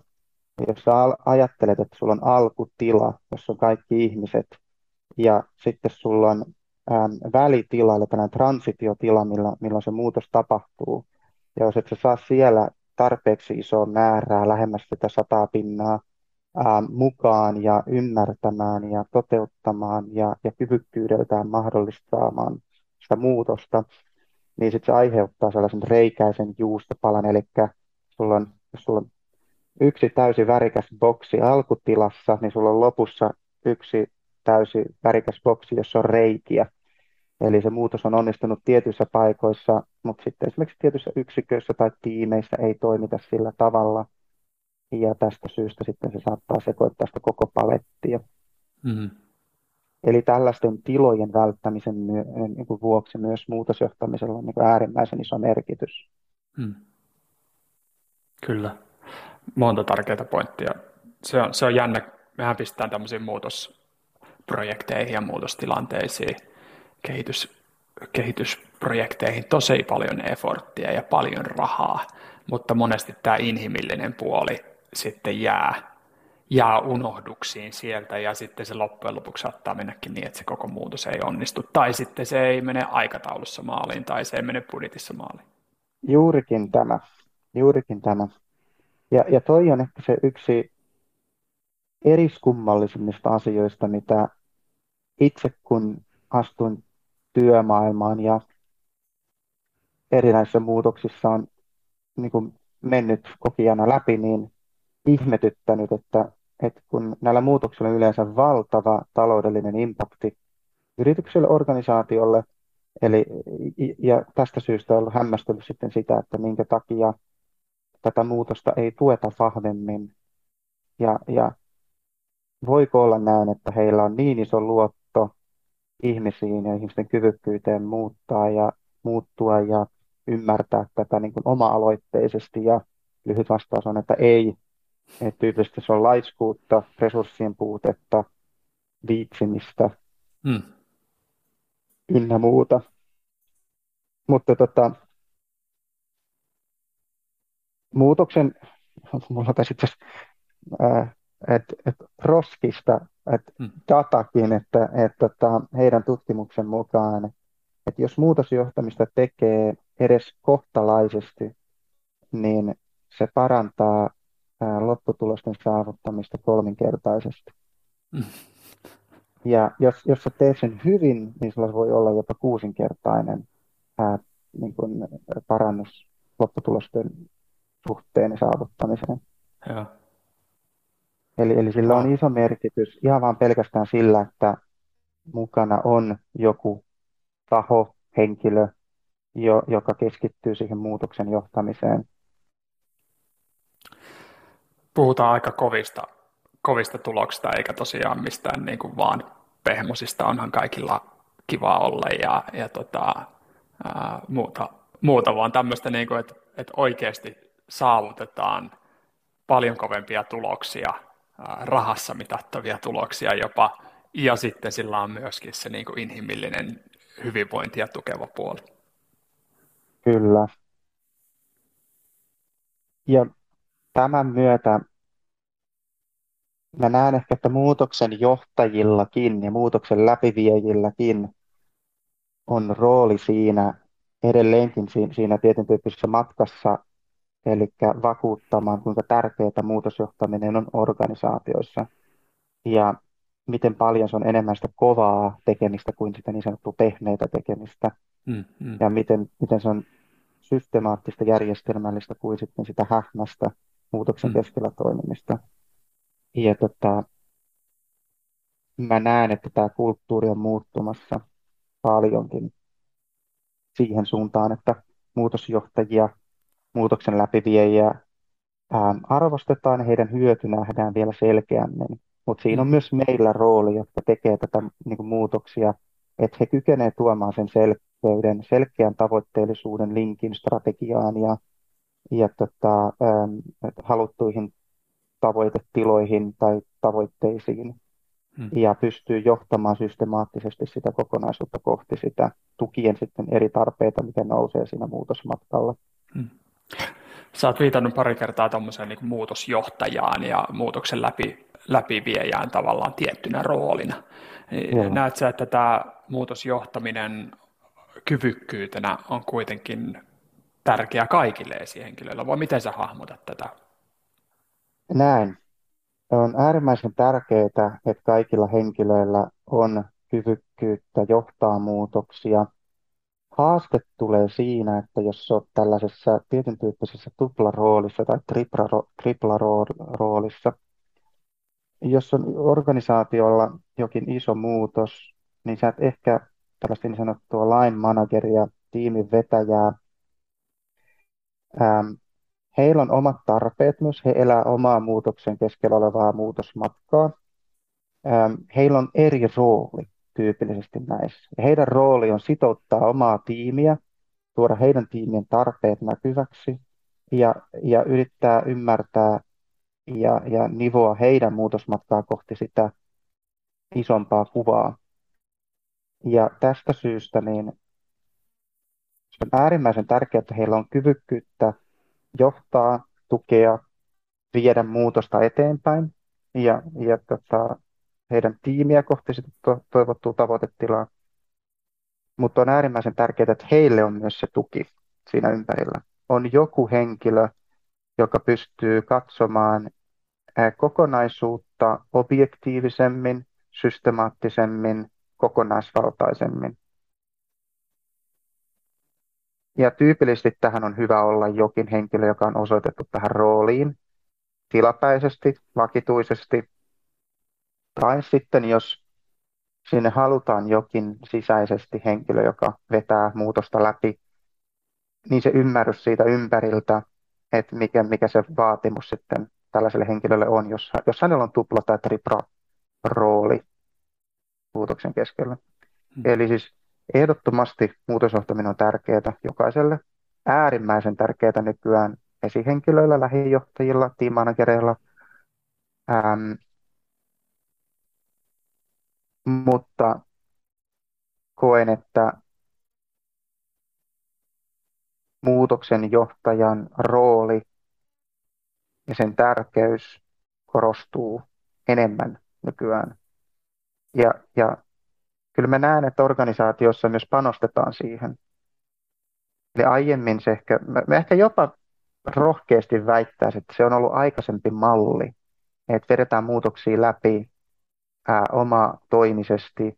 Jos sä ajattelet, että sulla on alkutila, jossa on kaikki ihmiset, ja sitten sulla on välitila, eli tällainen transitiotila, milloin, se muutos tapahtuu. Ja jos et sä saa siellä tarpeeksi isoa määrää lähemmäs sitä sataa pinnaa äm, mukaan ja ymmärtämään ja toteuttamaan ja, ja kyvykkyydeltään mahdollistamaan sitä muutosta, niin sitten se aiheuttaa sellaisen reikäisen juustopalan, eli sulla on, jos sulla on yksi täysin värikäs boksi alkutilassa, niin sulla on lopussa yksi täysin värikäs boksi, jossa on reikiä. Eli se muutos on onnistunut tietyissä paikoissa, mutta sitten esimerkiksi tietyissä yksiköissä tai tiimeissä ei toimita sillä tavalla. Ja tästä syystä sitten se saattaa sekoittaa sitä koko palettia. Mm-hmm. Eli tällaisten tilojen välttämisen myö, niin kuin vuoksi myös muutosjohtamisella on niin kuin äärimmäisen iso merkitys. Hmm. Kyllä. Monta tärkeää pointtia. Se on, se on jännä. Mehän pistetään tämmöisiin muutosprojekteihin ja muutostilanteisiin, kehitys, kehitysprojekteihin tosi paljon efforttia ja paljon rahaa, mutta monesti tämä inhimillinen puoli sitten jää jää unohduksiin sieltä ja sitten se loppujen lopuksi saattaa mennäkin niin, että se koko muutos ei onnistu. Tai sitten se ei mene aikataulussa maaliin tai se ei mene budjetissa maaliin. Juurikin tämä. Juurikin tämä. Ja, ja toi on ehkä se yksi eriskummallisimmista asioista, mitä itse kun astuin työmaailmaan ja erinäisissä muutoksissa on niin kuin mennyt kokijana läpi, niin ihmetyttänyt, että, että kun näillä muutoksilla on yleensä valtava taloudellinen impakti yritykselle, organisaatiolle, eli, ja tästä syystä on ollut hämmästellyt sitten sitä, että minkä takia tätä muutosta ei tueta vahvemmin. Ja, ja voiko olla näin, että heillä on niin iso luotto ihmisiin ja ihmisten kyvykkyyteen muuttaa ja muuttua ja ymmärtää tätä niin kuin oma-aloitteisesti ja lyhyt vastaus on, että ei. Et tyypillisesti se on laiskuutta, resurssien puutetta, viitsimistä mm. ynnä muuta. Mutta tota, muutoksen, mulla tässä että et roskista, että mm. datakin, että et, tota, heidän tutkimuksen mukaan, että jos muutosjohtamista tekee edes kohtalaisesti, niin se parantaa ää, lopputulosten saavuttamista kolminkertaisesti. Mm. Ja jos, jos sä teet sen hyvin, niin sulla voi olla jopa kuusinkertainen ää, niin kuin parannus lopputulosten suhteen ja saavuttamiseen. Ja. Eli, eli sillä on iso merkitys ihan vain pelkästään sillä, että mukana on joku taho, henkilö, jo, joka keskittyy siihen muutoksen johtamiseen. Puhutaan aika kovista, kovista tuloksista, eikä tosiaan mistään niin kuin vaan pehmosista. Onhan kaikilla kiva olla ja, ja tota, ää, muuta, muuta, vaan tämmöistä, niin kuin, että, että oikeasti saavutetaan paljon kovempia tuloksia, rahassa mitattavia tuloksia jopa, ja sitten sillä on myöskin se niin kuin inhimillinen hyvinvointia tukeva puoli. Kyllä. Ja tämän myötä mä näen ehkä, että muutoksen johtajillakin ja muutoksen läpiviejilläkin on rooli siinä edelleenkin siinä tietyn tyyppisessä matkassa, eli vakuuttamaan, kuinka tärkeää muutosjohtaminen on organisaatioissa. Ja miten paljon se on enemmän sitä kovaa tekemistä kuin sitä niin sanottua pehmeitä tekemistä. Mm, mm. Ja miten, miten se on systemaattista, järjestelmällistä kuin sitten sitä hähmästä muutoksen mm. keskellä toimimista. Ja tota, mä näen, että tämä kulttuuri on muuttumassa paljonkin siihen suuntaan, että muutosjohtajia, muutoksen läpiviejiä ää, arvostetaan ja heidän hyöty nähdään vielä selkeämmin. Mutta siinä on mm. myös meillä rooli, jotka tekee tätä niin kuin muutoksia, että he kykenevät tuomaan sen selkeyden, selkeän tavoitteellisuuden linkin strategiaan ja, ja tota, ähm, haluttuihin tavoitetiloihin tai tavoitteisiin hmm. ja pystyy johtamaan systemaattisesti sitä kokonaisuutta kohti sitä, tukien sitten eri tarpeita, miten nousee siinä muutosmatkalla. Hmm. Sä oot viitannut pari kertaa tuommoiseen niin muutosjohtajaan ja muutoksen läpi, läpiviejään tavallaan tiettynä roolina. Joo. Näet sä, että tämä muutosjohtaminen kyvykkyytenä on kuitenkin tärkeä kaikille esihenkilöille, vai miten sä hahmotat tätä? Näin. On äärimmäisen tärkeää, että kaikilla henkilöillä on kyvykkyyttä johtaa muutoksia. Haaste tulee siinä, että jos olet tällaisessa tietyn tyyppisessä tuplaroolissa tai triplaroolissa, jos on organisaatiolla jokin iso muutos, niin sä et ehkä tällaista niin sanottua line manageria, tiimin vetäjää. Ähm, heillä on omat tarpeet myös, he elää omaa muutoksen keskellä olevaa muutosmatkaa. Ähm, heillä on eri rooli tyypillisesti näissä. Ja heidän rooli on sitouttaa omaa tiimiä, tuoda heidän tiimien tarpeet näkyväksi ja, ja yrittää ymmärtää ja, ja nivoa heidän muutosmatkaa kohti sitä isompaa kuvaa. Ja tästä syystä niin se on äärimmäisen tärkeää, että heillä on kyvykkyyttä johtaa, tukea, viedä muutosta eteenpäin ja, ja tota, heidän tiimiä kohti sitä toivottua tavoitetilaa. Mutta on äärimmäisen tärkeää, että heille on myös se tuki siinä ympärillä. On joku henkilö, joka pystyy katsomaan kokonaisuutta objektiivisemmin, systemaattisemmin, kokonaisvaltaisemmin. Ja tyypillisesti tähän on hyvä olla jokin henkilö, joka on osoitettu tähän rooliin tilapäisesti, vakituisesti. Tai sitten jos sinne halutaan jokin sisäisesti henkilö, joka vetää muutosta läpi, niin se ymmärrys siitä ympäriltä, että mikä, mikä se vaatimus sitten tällaiselle henkilölle on, jos, jos hänellä on tupla tai tripla rooli muutoksen keskellä. Hmm. Eli siis ehdottomasti muutosjohtaminen on tärkeää jokaiselle. Äärimmäisen tärkeää nykyään esihenkilöillä, lähijohtajilla, tiimanagereilla. Ähm, mutta koen, että muutoksen johtajan rooli ja sen tärkeys korostuu enemmän nykyään. Ja, ja kyllä mä näen, että organisaatiossa myös panostetaan siihen. Eli aiemmin se ehkä, mä ehkä jopa rohkeasti väittäisin, että se on ollut aikaisempi malli, että vedetään muutoksia läpi ää, oma toimisesti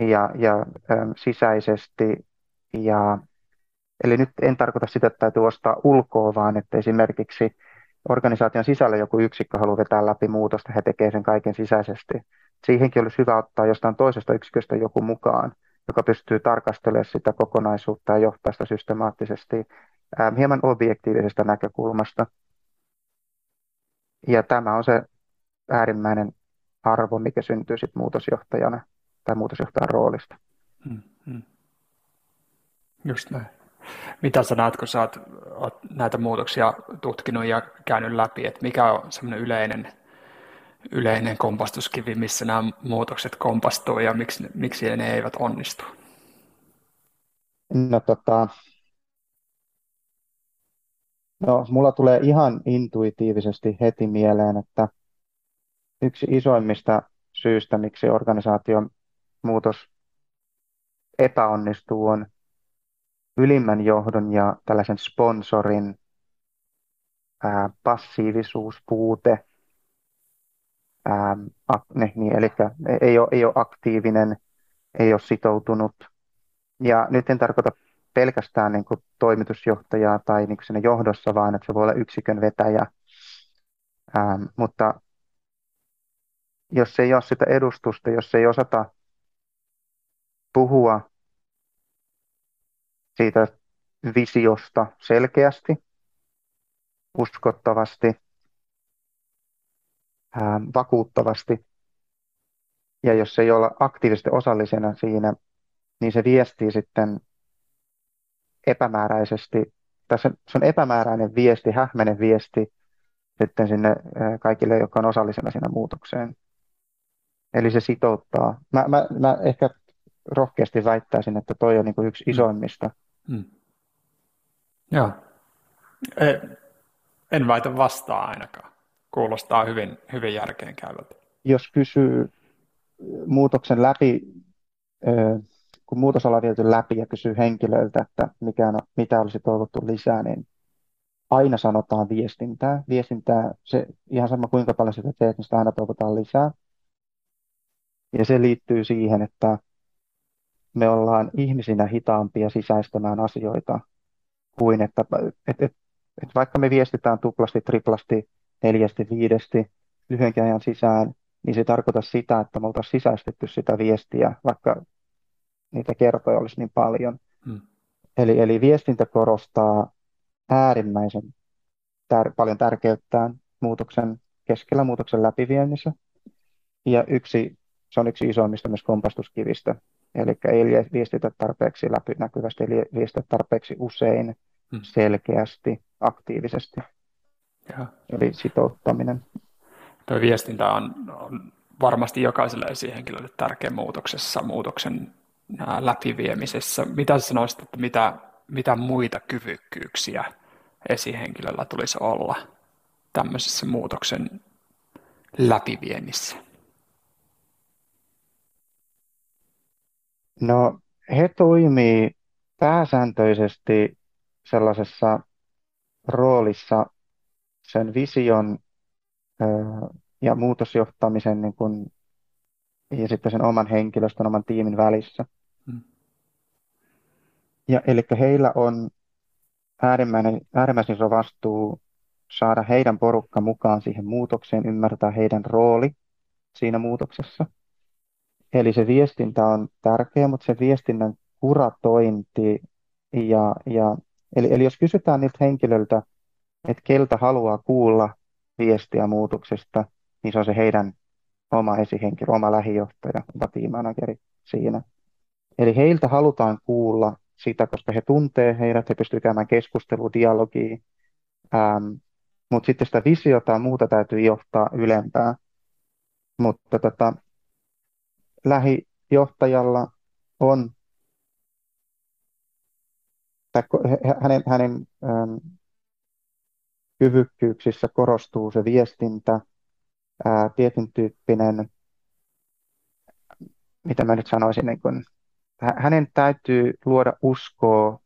ja, ja ää, sisäisesti. Ja, eli nyt en tarkoita sitä, että täytyy ostaa ulkoa, vaan että esimerkiksi organisaation sisällä joku yksikkö haluaa vetää läpi muutosta, he tekevät sen kaiken sisäisesti. Siihenkin olisi hyvä ottaa jostain toisesta yksiköstä joku mukaan, joka pystyy tarkastelemaan sitä kokonaisuutta ja johtaa sitä systemaattisesti ää, hieman objektiivisesta näkökulmasta. Ja tämä on se äärimmäinen arvo, mikä syntyy sitten muutosjohtajana tai muutosjohtajan roolista. Hmm, hmm. Just näin. Mitä sä näet, kun sä oot, oot näitä muutoksia tutkinut ja käynyt läpi, että mikä on semmoinen yleinen, yleinen kompastuskivi, missä nämä muutokset kompastuu ja miksi, miksi ne eivät onnistu? No, tota, no mulla tulee ihan intuitiivisesti heti mieleen, että yksi isoimmista syistä, miksi organisaation muutos epäonnistuu, on ylimmän johdon ja tällaisen sponsorin ää, passiivisuus, puute, ää, ne, niin, eli ei ole, ei ole aktiivinen, ei ole sitoutunut. Ja nyt en tarkoita pelkästään niin kuin toimitusjohtajaa tai niin kuin johdossa, vaan että se voi olla yksikön vetäjä. Ää, mutta jos ei ole sitä edustusta, jos ei osata puhua siitä visiosta selkeästi, uskottavasti, ää, vakuuttavasti. Ja jos ei olla aktiivisesti osallisena siinä, niin se viestii sitten epämääräisesti, tässä se on epämääräinen viesti, hähmäinen viesti sitten sinne kaikille, jotka on osallisena siinä muutokseen. Eli se sitouttaa. Mä, mä, mä ehkä rohkeasti väittäisin, että toi on niin kuin yksi mm. isoimmista Hmm. Joo. En, en väitä vastaa ainakaan. Kuulostaa hyvin, hyvin järkeenkäyvältä. Jos kysyy muutoksen läpi, kun muutosala on viety läpi ja kysyy henkilöiltä, että mikä on, mitä olisi toivottu lisää, niin aina sanotaan viestintää. Viestintää, se ihan sama kuinka paljon sitä teet, niin sitä aina toivotaan lisää. Ja se liittyy siihen, että me ollaan ihmisinä hitaampia sisäistämään asioita kuin että et, et, et vaikka me viestitään tuplasti, triplasti, neljästi, viidesti lyhyenkin ajan sisään, niin se tarkoittaa sitä, että me oltaisiin sisäistetty sitä viestiä, vaikka niitä kertoja olisi niin paljon. Hmm. Eli, eli viestintä korostaa äärimmäisen tär- paljon tärkeyttään muutoksen keskellä, muutoksen läpiviennissä. Ja yksi, se on yksi isoimmista myös kompastuskivistä, Eli ei viestitä tarpeeksi läpinäkyvästi, eli viestitä tarpeeksi usein, hmm. selkeästi, aktiivisesti. Ja. Eli sitouttaminen. Tuo viestintä on, on varmasti jokaiselle esihenkilölle tärkeä muutoksessa, muutoksen läpiviemisessä. Mitä sanoisit, että mitä, mitä muita kyvykkyyksiä esihenkilöllä tulisi olla tämmöisessä muutoksen läpiviennissä? No, he toimii pääsääntöisesti sellaisessa roolissa sen vision ja muutosjohtamisen niin kuin, ja sitten sen oman henkilöstön, oman tiimin välissä. Hmm. Ja, eli heillä on äärimmäinen, äärimmäisen iso vastuu saada heidän porukka mukaan siihen muutokseen, ymmärtää heidän rooli siinä muutoksessa – Eli se viestintä on tärkeä, mutta se viestinnän kuratointi ja, ja eli, eli jos kysytään niiltä henkilöiltä, että keltä haluaa kuulla viestiä muutoksesta, niin se on se heidän oma esihenkilö, oma lähijohtaja, oma tiimanageri siinä. Eli heiltä halutaan kuulla sitä, koska he tuntee heidät, he pystyvät käymään keskustelua, dialogia, ähm, mutta sitten sitä visiota ja muuta täytyy johtaa ylempää. Mutta tota, lähijohtajalla on hänen, hänen ähm, kyvykkyyksissä korostuu se viestintä, ää, tietyn tyyppinen, mitä mä nyt sanoisin, niin kun, hänen täytyy luoda uskoa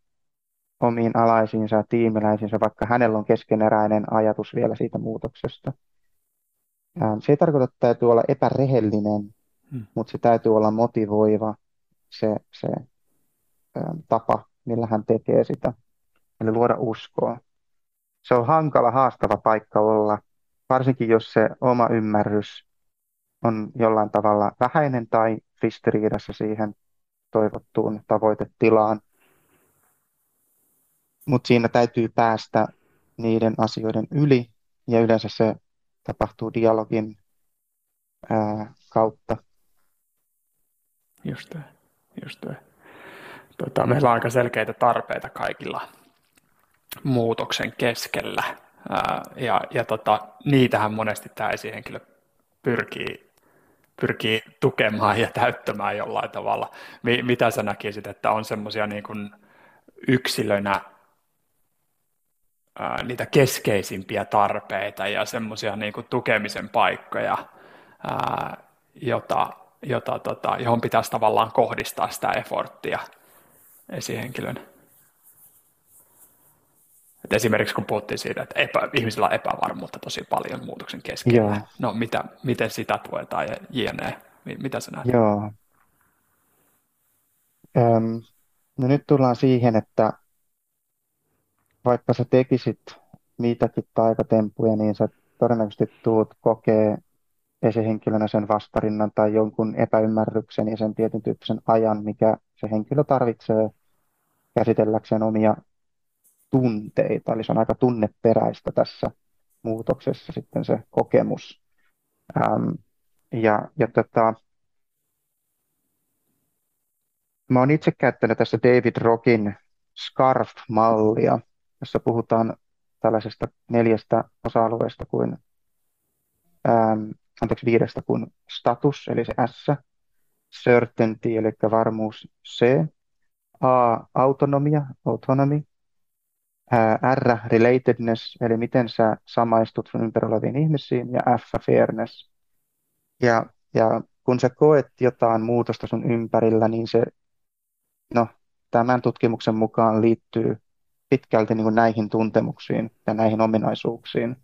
omiin alaisiinsa ja tiimiläisiinsä, vaikka hänellä on keskeneräinen ajatus vielä siitä muutoksesta. Se ei tarkoita, että täytyy olla epärehellinen, hmm. mutta se täytyy olla motivoiva se, se tapa, millä hän tekee sitä. Eli luoda uskoa. Se on hankala, haastava paikka olla, varsinkin jos se oma ymmärrys on jollain tavalla vähäinen tai ristiriidassa siihen toivottuun tavoitetilaan. Mutta siinä täytyy päästä niiden asioiden yli ja yleensä se tapahtuu dialogin ää, kautta. Just just Tota, meillä on aika selkeitä tarpeita kaikilla muutoksen keskellä. Ää, ja ja tota, niitähän monesti tämä esihenkilö pyrkii, pyrkii tukemaan ja täyttämään jollain tavalla. Mitä sä näkisit, että on semmoisia niin yksilönä ää, niitä keskeisimpiä tarpeita ja semmoisia niin tukemisen paikkoja, ää, jota, jota, tota, johon pitäisi tavallaan kohdistaa sitä efforttia esihenkilön. Et esimerkiksi kun puhuttiin siitä, että epä, ihmisillä on epävarmuutta tosi paljon muutoksen keskellä. Joo. No mitä, miten sitä tuetaan ja jne. Mitä sä näet? Joo. Öm, no nyt tullaan siihen, että vaikka sä tekisit mitäkin taikatempuja, niin sä todennäköisesti tuut kokee esihenkilönä sen vastarinnan tai jonkun epäymmärryksen ja sen tietyn tyyppisen ajan, mikä se henkilö tarvitsee käsitelläkseen omia tunteita, eli se on aika tunneperäistä tässä muutoksessa sitten se kokemus. Ähm, ja ja tota, mä oon itse käyttänyt tässä David Rockin SCARF-mallia, jossa puhutaan tällaisesta neljästä osa-alueesta kuin, ähm, anteeksi viidestä kuin status, eli se S, certainty, eli varmuus C, A, autonomia, autonomy, R, relatedness, eli miten sä samaistut sun ympärillä ihmisiin, ja F, fairness. Ja, ja kun sä koet jotain muutosta sun ympärillä, niin se, no, tämän tutkimuksen mukaan liittyy pitkälti niin kuin näihin tuntemuksiin ja näihin ominaisuuksiin.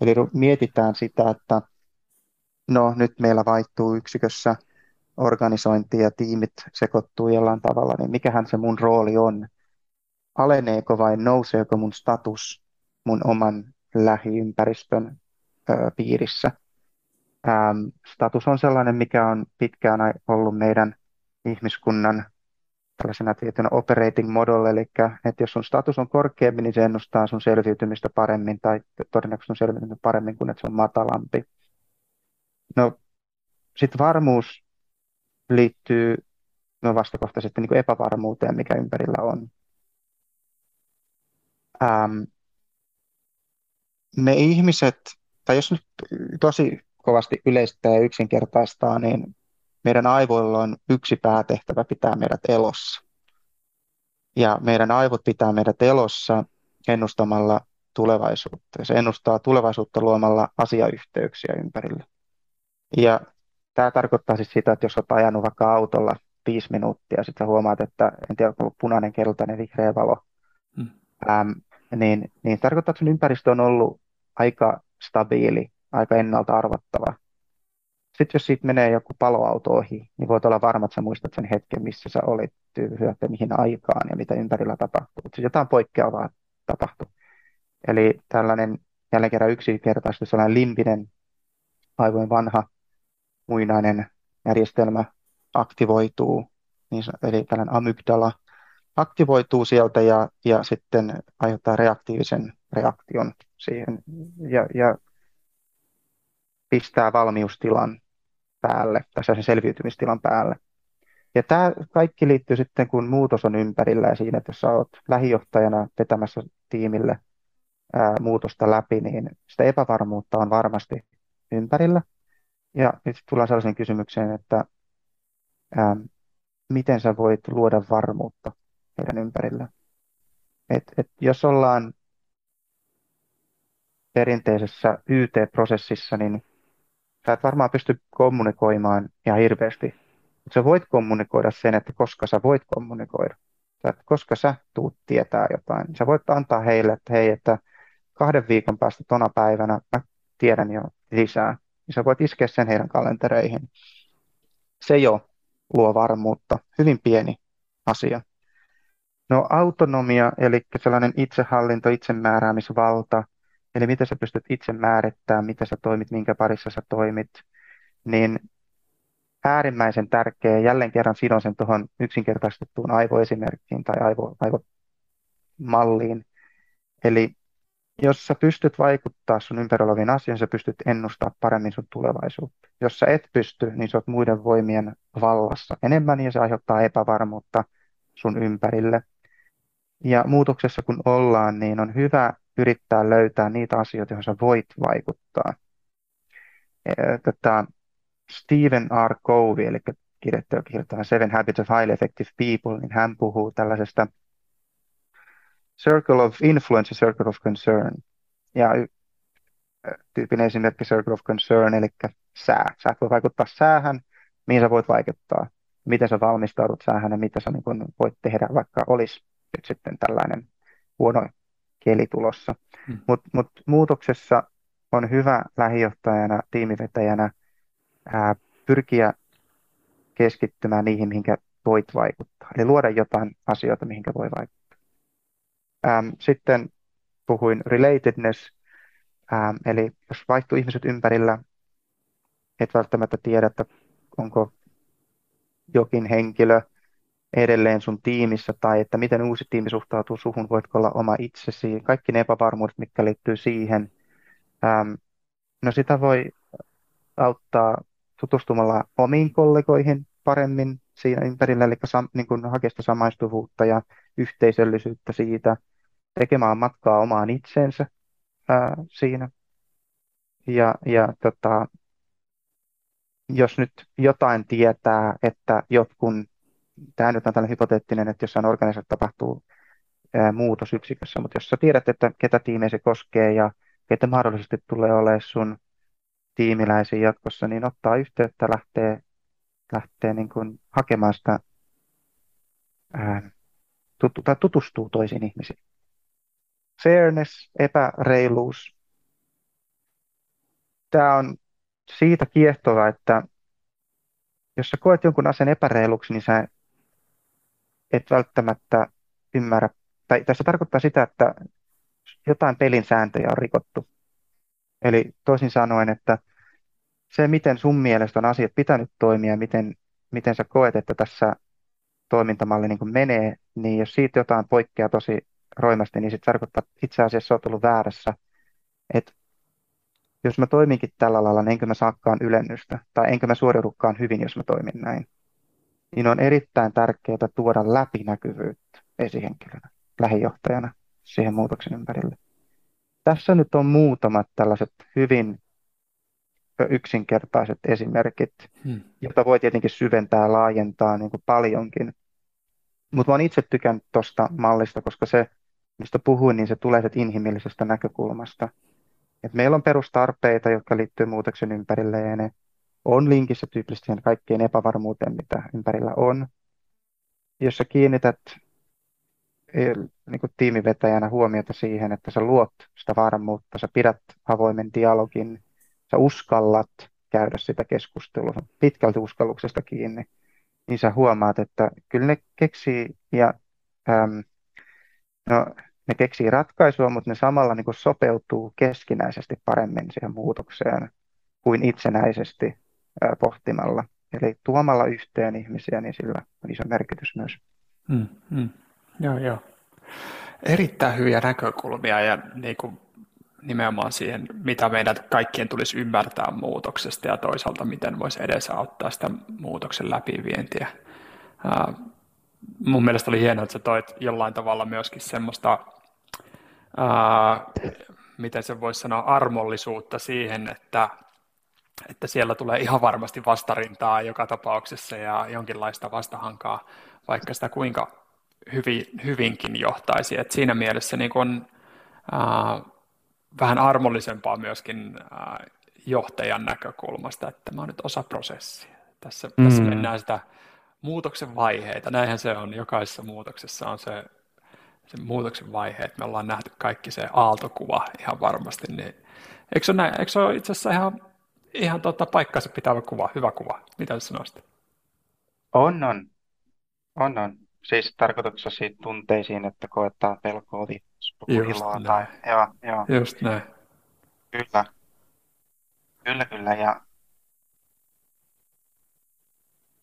Eli mietitään sitä, että no nyt meillä vaihtuu yksikössä organisointi ja tiimit sekoittuu jollain tavalla, niin mikähän se mun rooli on? aleneeko vai nouseeko mun status mun oman lähiympäristön ö, piirissä. Ähm, status on sellainen, mikä on pitkään ollut meidän ihmiskunnan tällaisena tietynä operating model, eli että jos sun status on korkeampi, niin se ennustaa sun selviytymistä paremmin tai todennäköisesti on selviytymistä paremmin kuin että se on matalampi. No, sitten varmuus liittyy no vastakohtaisesti niin epävarmuuteen, mikä ympärillä on ähm, me ihmiset, tai jos nyt tosi kovasti yleistää ja yksinkertaistaa, niin meidän aivoilla on yksi päätehtävä pitää meidät elossa. Ja meidän aivot pitää meidät elossa ennustamalla tulevaisuutta. Ja se ennustaa tulevaisuutta luomalla asiayhteyksiä ympärillä. Ja tämä tarkoittaa siis sitä, että jos olet ajanut vaikka autolla viisi minuuttia, sitten huomaat, että en tiedä, onko punainen, keltainen, vihreä valo, hmm. ähm, niin, niin tarkoittaa, että sun ympäristö on ollut aika stabiili, aika ennalta arvattava. Sitten jos siitä menee joku paloauto ohi, niin voit olla varma, että sä muistat sen hetken, missä sä olit tyyhyä, mihin aikaan ja mitä ympärillä tapahtuu. Siis jotain poikkeavaa tapahtuu. Eli tällainen jälleen kerran yksinkertaisesti sellainen limpinen aivojen vanha muinainen järjestelmä aktivoituu, niin, eli tällainen amygdala aktivoituu sieltä ja, ja sitten aiheuttaa reaktiivisen reaktion siihen ja, ja pistää valmiustilan päälle, tai sen selviytymistilan päälle. Ja tämä kaikki liittyy sitten, kun muutos on ympärillä ja siinä, että jos oot lähijohtajana vetämässä tiimille ää, muutosta läpi, niin sitä epävarmuutta on varmasti ympärillä. Ja nyt tullaan sellaiseen kysymykseen, että ää, miten sä voit luoda varmuutta heidän ympärillä. Et, et jos ollaan perinteisessä YT-prosessissa, niin sä et varmaan pysty kommunikoimaan ihan hirveästi. Mutta sä voit kommunikoida sen, että koska sä voit kommunikoida. Että koska sä tuut tietää jotain. Sä voit antaa heille, että hei, että kahden viikon päästä tona päivänä mä tiedän jo lisää. Ja sä voit iskeä sen heidän kalentereihin. Se jo luo varmuutta. Hyvin pieni asia. No autonomia, eli sellainen itsehallinto, itsemääräämisvalta, eli miten sä pystyt itse määrittämään, mitä sä toimit, minkä parissa sä toimit, niin äärimmäisen tärkeä, jälleen kerran sidon sen tuohon yksinkertaistettuun aivoesimerkkiin tai aivo, aivomalliin. Eli jos sä pystyt vaikuttaa sun ympärillä asioihin, sä pystyt ennustaa paremmin sun tulevaisuutta. Jos sä et pysty, niin sä oot muiden voimien vallassa enemmän ja se aiheuttaa epävarmuutta sun ympärille. Ja muutoksessa kun ollaan, niin on hyvä yrittää löytää niitä asioita, joihin sä voit vaikuttaa. Tätä Stephen R. Covey, eli kirjoittaja kirjoittaa Seven Habits of Highly Effective People, niin hän puhuu tällaisesta Circle of Influence ja Circle of Concern. Ja tyypinen esimerkki Circle of Concern, eli sää. Sä voi vaikuttaa säähän, mihin sä voit vaikuttaa, miten sä valmistaudut säähän ja mitä sä niin voit tehdä, vaikka olisi nyt sitten tällainen huono keli tulossa. Hmm. Mutta mut muutoksessa on hyvä lähijohtajana, tiimivetäjänä ää, pyrkiä keskittymään niihin, mihinkä voit vaikuttaa. Eli luoda jotain asioita, mihinkä voi vaikuttaa. Ähm, sitten puhuin relatedness, ähm, eli jos vaihtuu ihmiset ympärillä, et välttämättä tiedä, että onko jokin henkilö edelleen sun tiimissä tai että miten uusi tiimi suhtautuu suhun, voitko olla oma itsesi, kaikki ne epävarmuudet, mitkä liittyy siihen. Ähm, no sitä voi auttaa tutustumalla omiin kollegoihin paremmin siinä ympärillä, eli sam, niin kuin hakea sitä samaistuvuutta ja yhteisöllisyyttä siitä, tekemään matkaa omaan itseensä ää, siinä. Ja, ja tota, jos nyt jotain tietää, että jotkun, tämä nyt on tällainen hypoteettinen, että jossain organisaatiossa tapahtuu ää, muutos yksikössä, mutta jos sä tiedät, että ketä tiimejä se koskee ja ketä mahdollisesti tulee olemaan sun tiimiläisiä jatkossa, niin ottaa yhteyttä, lähtee, lähtee niin kuin hakemaan sitä, ää, tutu, tai tutustuu toisiin ihmisiin. Fairness, epäreiluus. Tämä on siitä kiehtova, että jos sä koet jonkun asian epäreiluksi, niin sä et välttämättä ymmärrä, tai tässä tarkoittaa sitä, että jotain pelin sääntöjä on rikottu. Eli toisin sanoen, että se, miten sun mielestä on asiat pitänyt toimia, miten, miten sä koet, että tässä toimintamalli niin menee, niin jos siitä jotain poikkeaa tosi roimasti, niin se tarkoittaa, että itse asiassa olet ollut väärässä. Että jos mä toiminkin tällä lailla, niin enkö mä saakaan ylennystä, tai enkö mä suoriudukaan hyvin, jos mä toimin näin. Niin on erittäin tärkeää tuoda läpinäkyvyyttä esihenkilönä, lähijohtajana siihen muutoksen ympärille. Tässä nyt on muutamat tällaiset hyvin yksinkertaiset esimerkit, hmm. joita voi tietenkin syventää, laajentaa niin kuin paljonkin. Mutta olen itse tykännyt tuosta mallista, koska se, mistä puhuin, niin se tulee inhimillisestä näkökulmasta. Et meillä on perustarpeita, jotka liittyy muutoksen ympärille, ja ne on linkissä tyypillisesti siihen kaikkeen epävarmuuteen, mitä ympärillä on. Jos sä kiinnität eh, niin kuin tiimivetäjänä huomiota siihen, että sä luot sitä varmuutta, sä pidät avoimen dialogin, sä uskallat käydä sitä keskustelua, pitkälti uskalluksesta kiinni, niin sä huomaat, että kyllä ne keksii ja äm, no, ne keksii ratkaisua, mutta ne samalla niin sopeutuu keskinäisesti paremmin siihen muutokseen kuin itsenäisesti ää, pohtimalla. Eli tuomalla yhteen ihmisiä, niin sillä on iso merkitys myös. Mm, mm. Joo, joo. Erittäin hyviä näkökulmia ja niin kuin nimenomaan siihen, mitä meidän kaikkien tulisi ymmärtää muutoksesta ja toisaalta miten voisi edesauttaa sitä muutoksen läpivientiä. mun mielestä oli hienoa, että sä toit jollain tavalla myöskin semmoista, ää, miten se voisi sanoa, armollisuutta siihen, että, että siellä tulee ihan varmasti vastarintaa joka tapauksessa ja jonkinlaista vastahankaa, vaikka sitä kuinka hyvin, hyvinkin johtaisi. Et siinä mielessä niin kun, ää, vähän armollisempaa myöskin ää, johtajan näkökulmasta, että tämä on nyt osa prosessia. Tässä, mm. tässä mennään sitä muutoksen vaiheita. Näinhän se on. Jokaisessa muutoksessa on se, se muutoksen vaiheet. Me ollaan nähty kaikki se aaltokuva ihan varmasti. Niin, eikö, se ole näin? eikö se ole itse asiassa ihan, ihan tota, paikkansa pitävä kuva, hyvä kuva? Mitä sanoisit? On, on. On, on. Siis tarkoituksessa siitä tunteisiin, että koettaa pelkoa, iloa tai... Joo, joo. Just näin. Kyllä. Kyllä, kyllä. Ja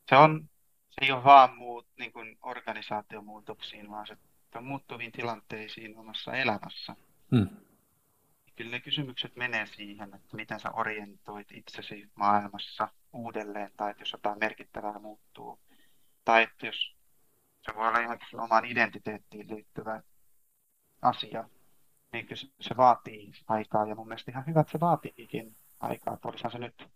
se on, se ei ole vaan muut niin kuin organisaatiomuutoksiin, vaan se on muuttuviin tilanteisiin omassa elämässä. Hmm. Kyllä ne kysymykset menee siihen, että miten sä orientoit itsesi maailmassa uudelleen, tai että jos jotain merkittävää muuttuu, tai että jos se voi olla ihan omaan identiteettiin liittyvä asia, niin kyllä se vaatii aikaa, ja mun mielestä ihan hyvä, että se vaatiikin aikaa. Olisihan se nyt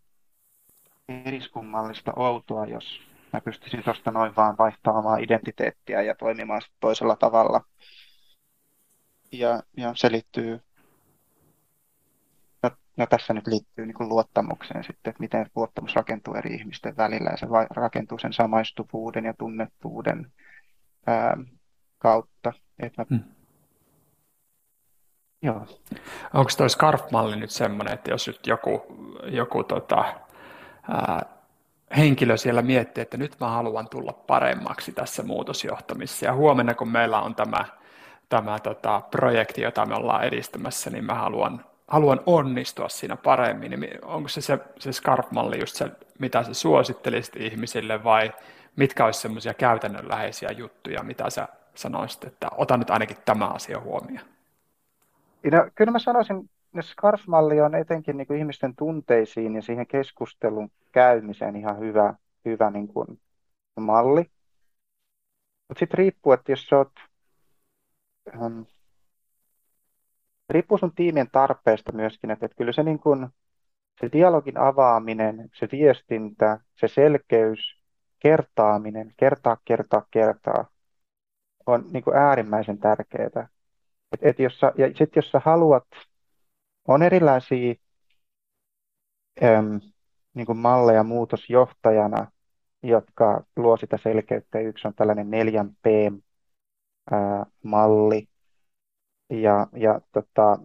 eriskummallista outoa, jos mä pystyisin tuosta noin vaan vaihtamaan identiteettiä ja toimimaan toisella tavalla. Ja, ja se liittyy, no, no tässä nyt liittyy niin kuin luottamukseen sitten, että miten luottamus rakentuu eri ihmisten välillä ja se rakentuu sen samaistuvuuden ja tunnettuuden ää, kautta. Että mä... hmm. Joo. Onko toi SCARF-malli nyt semmoinen, että jos nyt joku, joku tota, ää, henkilö siellä miettii, että nyt mä haluan tulla paremmaksi tässä muutosjohtamisessa ja huomenna kun meillä on tämä, tämä tota, projekti, jota me ollaan edistämässä, niin mä haluan, haluan onnistua siinä paremmin. Niin onko se se, se SCARF-malli just se, mitä sä suosittelisit ihmisille vai mitkä olisi semmoisia käytännönläheisiä juttuja, mitä sä sanoisit, että ota nyt ainakin tämä asia huomioon? No, kyllä mä sanoisin, että Scarf-malli on etenkin niin kuin ihmisten tunteisiin ja siihen keskustelun käymiseen ihan hyvä, hyvä niin kuin malli. Mutta sitten riippuu, että jos sä oot, ähm, riippuu sun tiimien tarpeesta myöskin, että, että kyllä se, niin kuin, se dialogin avaaminen, se viestintä, se selkeys, kertaaminen, kertaa, kertaa, kertaa, on niin kuin äärimmäisen tärkeää. Et, et jos sä, ja sitten jos sä haluat, on erilaisia äm, niin kuin malleja muutosjohtajana, jotka luo sitä selkeyttä. Yksi on tällainen 4P-malli, ja, ja tota,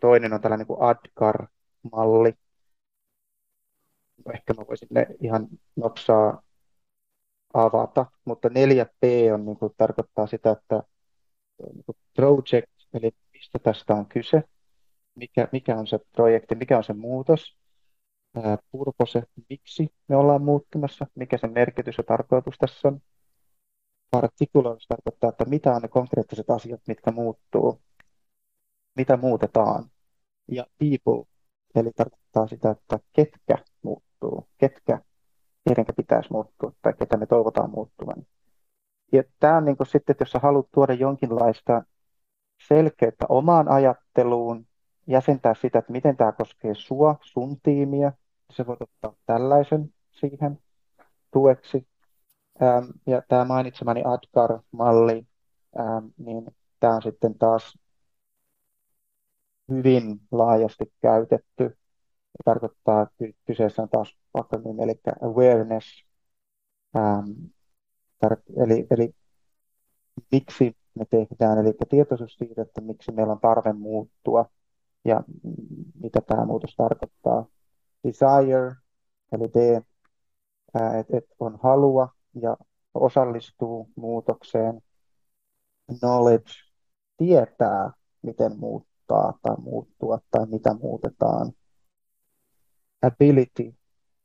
toinen on tällainen kuin ADKAR-malli, ehkä mä voisin ne ihan nopsaa avata, mutta 4P on, niin kuin, tarkoittaa sitä, että project, eli mistä tästä on kyse, mikä, mikä on se projekti, mikä on se muutos, purpose, miksi me ollaan muuttumassa, mikä se merkitys ja tarkoitus tässä on. Particulars tarkoittaa, että mitä on ne konkreettiset asiat, mitkä muuttuu, mitä muutetaan. Ja people, eli tarkoittaa sitä, että ketkä muuttuu, ketkä, keiden pitäisi muuttua tai ketä me toivotaan muuttuvan. Ja tämä on niin sitten, että jos sä haluat tuoda jonkinlaista selkeyttä omaan ajatteluun, jäsentää sitä, että miten tämä koskee sua, sun tiimiä, se voit ottaa tällaisen siihen tueksi. Ähm, ja tämä mainitsemani ADKAR-malli, ähm, niin tämä on sitten taas hyvin laajasti käytetty tarkoittaa, että kyseessä on taas akronymi, eli awareness, ähm, tar- eli, eli miksi me tehdään, eli tietoisuus siitä, että miksi meillä on tarve muuttua ja mitä tämä muutos tarkoittaa. Desire, eli D, että et on halua ja osallistuu muutokseen. Knowledge, tietää, miten muuttaa tai muuttua tai mitä muutetaan ability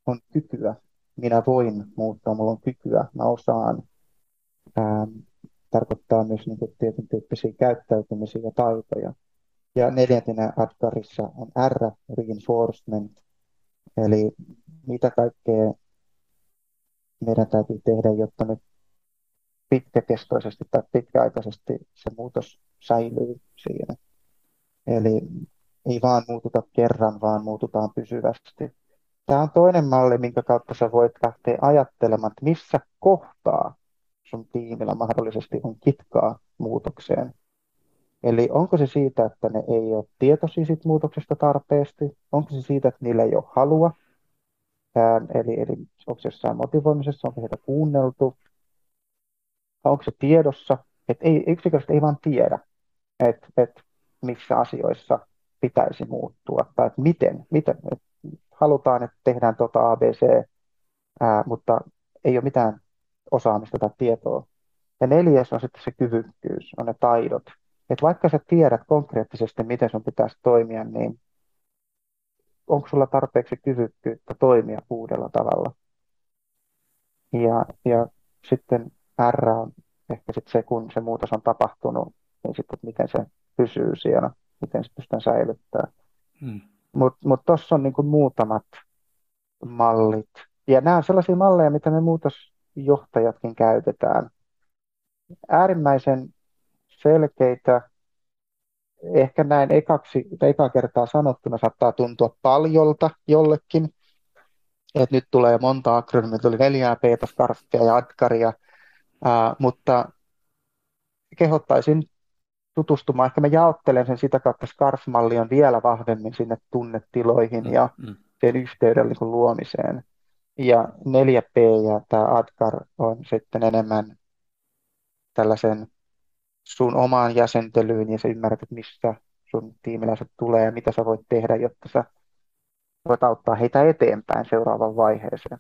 on kykyä. Minä voin muuttaa, mulla on kykyä, mä osaan. Ähm, tarkoittaa myös niin kuin tietyn tyyppisiä käyttäytymisiä ja taitoja. Ja neljäntenä Adkarissa on R, reinforcement, eli mitä kaikkea meidän täytyy tehdä, jotta nyt pitkäkestoisesti tai pitkäaikaisesti se muutos säilyy siinä. Eli ei vaan muututa kerran, vaan muututaan pysyvästi. Tämä on toinen malli, minkä kautta sä voit lähteä ajattelemaan, että missä kohtaa sun tiimillä mahdollisesti on kitkaa muutokseen. Eli onko se siitä, että ne ei ole tietoisia siitä muutoksesta tarpeesti? Onko se siitä, että niillä ei ole halua? Eli, eli onko se jossain motivoimisessa, onko sitä kuunneltu? Onko se tiedossa? Että ei, yksinkertaisesti ei vaan tiedä, että, että missä asioissa pitäisi muuttua, tai että miten, miten että halutaan, että tehdään tuota ABC, ää, mutta ei ole mitään osaamista tai tietoa. Ja neljäs on sitten se kyvykkyys, on ne taidot. Että vaikka sä tiedät konkreettisesti, miten sun pitäisi toimia, niin onko sulla tarpeeksi kyvykkyyttä toimia uudella tavalla. Ja, ja sitten R on ehkä sitten se, kun se muutos on tapahtunut, niin sitten miten se pysyy siellä, miten se pystytään säilyttämään. Hmm. Mutta mut tuossa on niinku muutamat mallit. Ja nämä on sellaisia malleja, mitä me muutosjohtajatkin käytetään. Äärimmäisen selkeitä, ehkä näin ekaksi, ekaa kertaa sanottuna saattaa tuntua paljolta jollekin, että nyt tulee monta akronymia, tuli neljää p Scarfia ja Adkaria, ää, mutta kehottaisin tutustumaan. Ehkä mä jaottelen sen sitä kautta, Scarf-malli on vielä vahvemmin sinne tunnetiloihin ja mm. sen yhteyden niin luomiseen. Ja 4P ja tämä Adkar on sitten enemmän tällaisen sun omaan jäsentelyyn ja sä ymmärrät, että mistä sun tiimiläiset tulee ja mitä sä voit tehdä, jotta sä voit auttaa heitä eteenpäin seuraavaan vaiheeseen.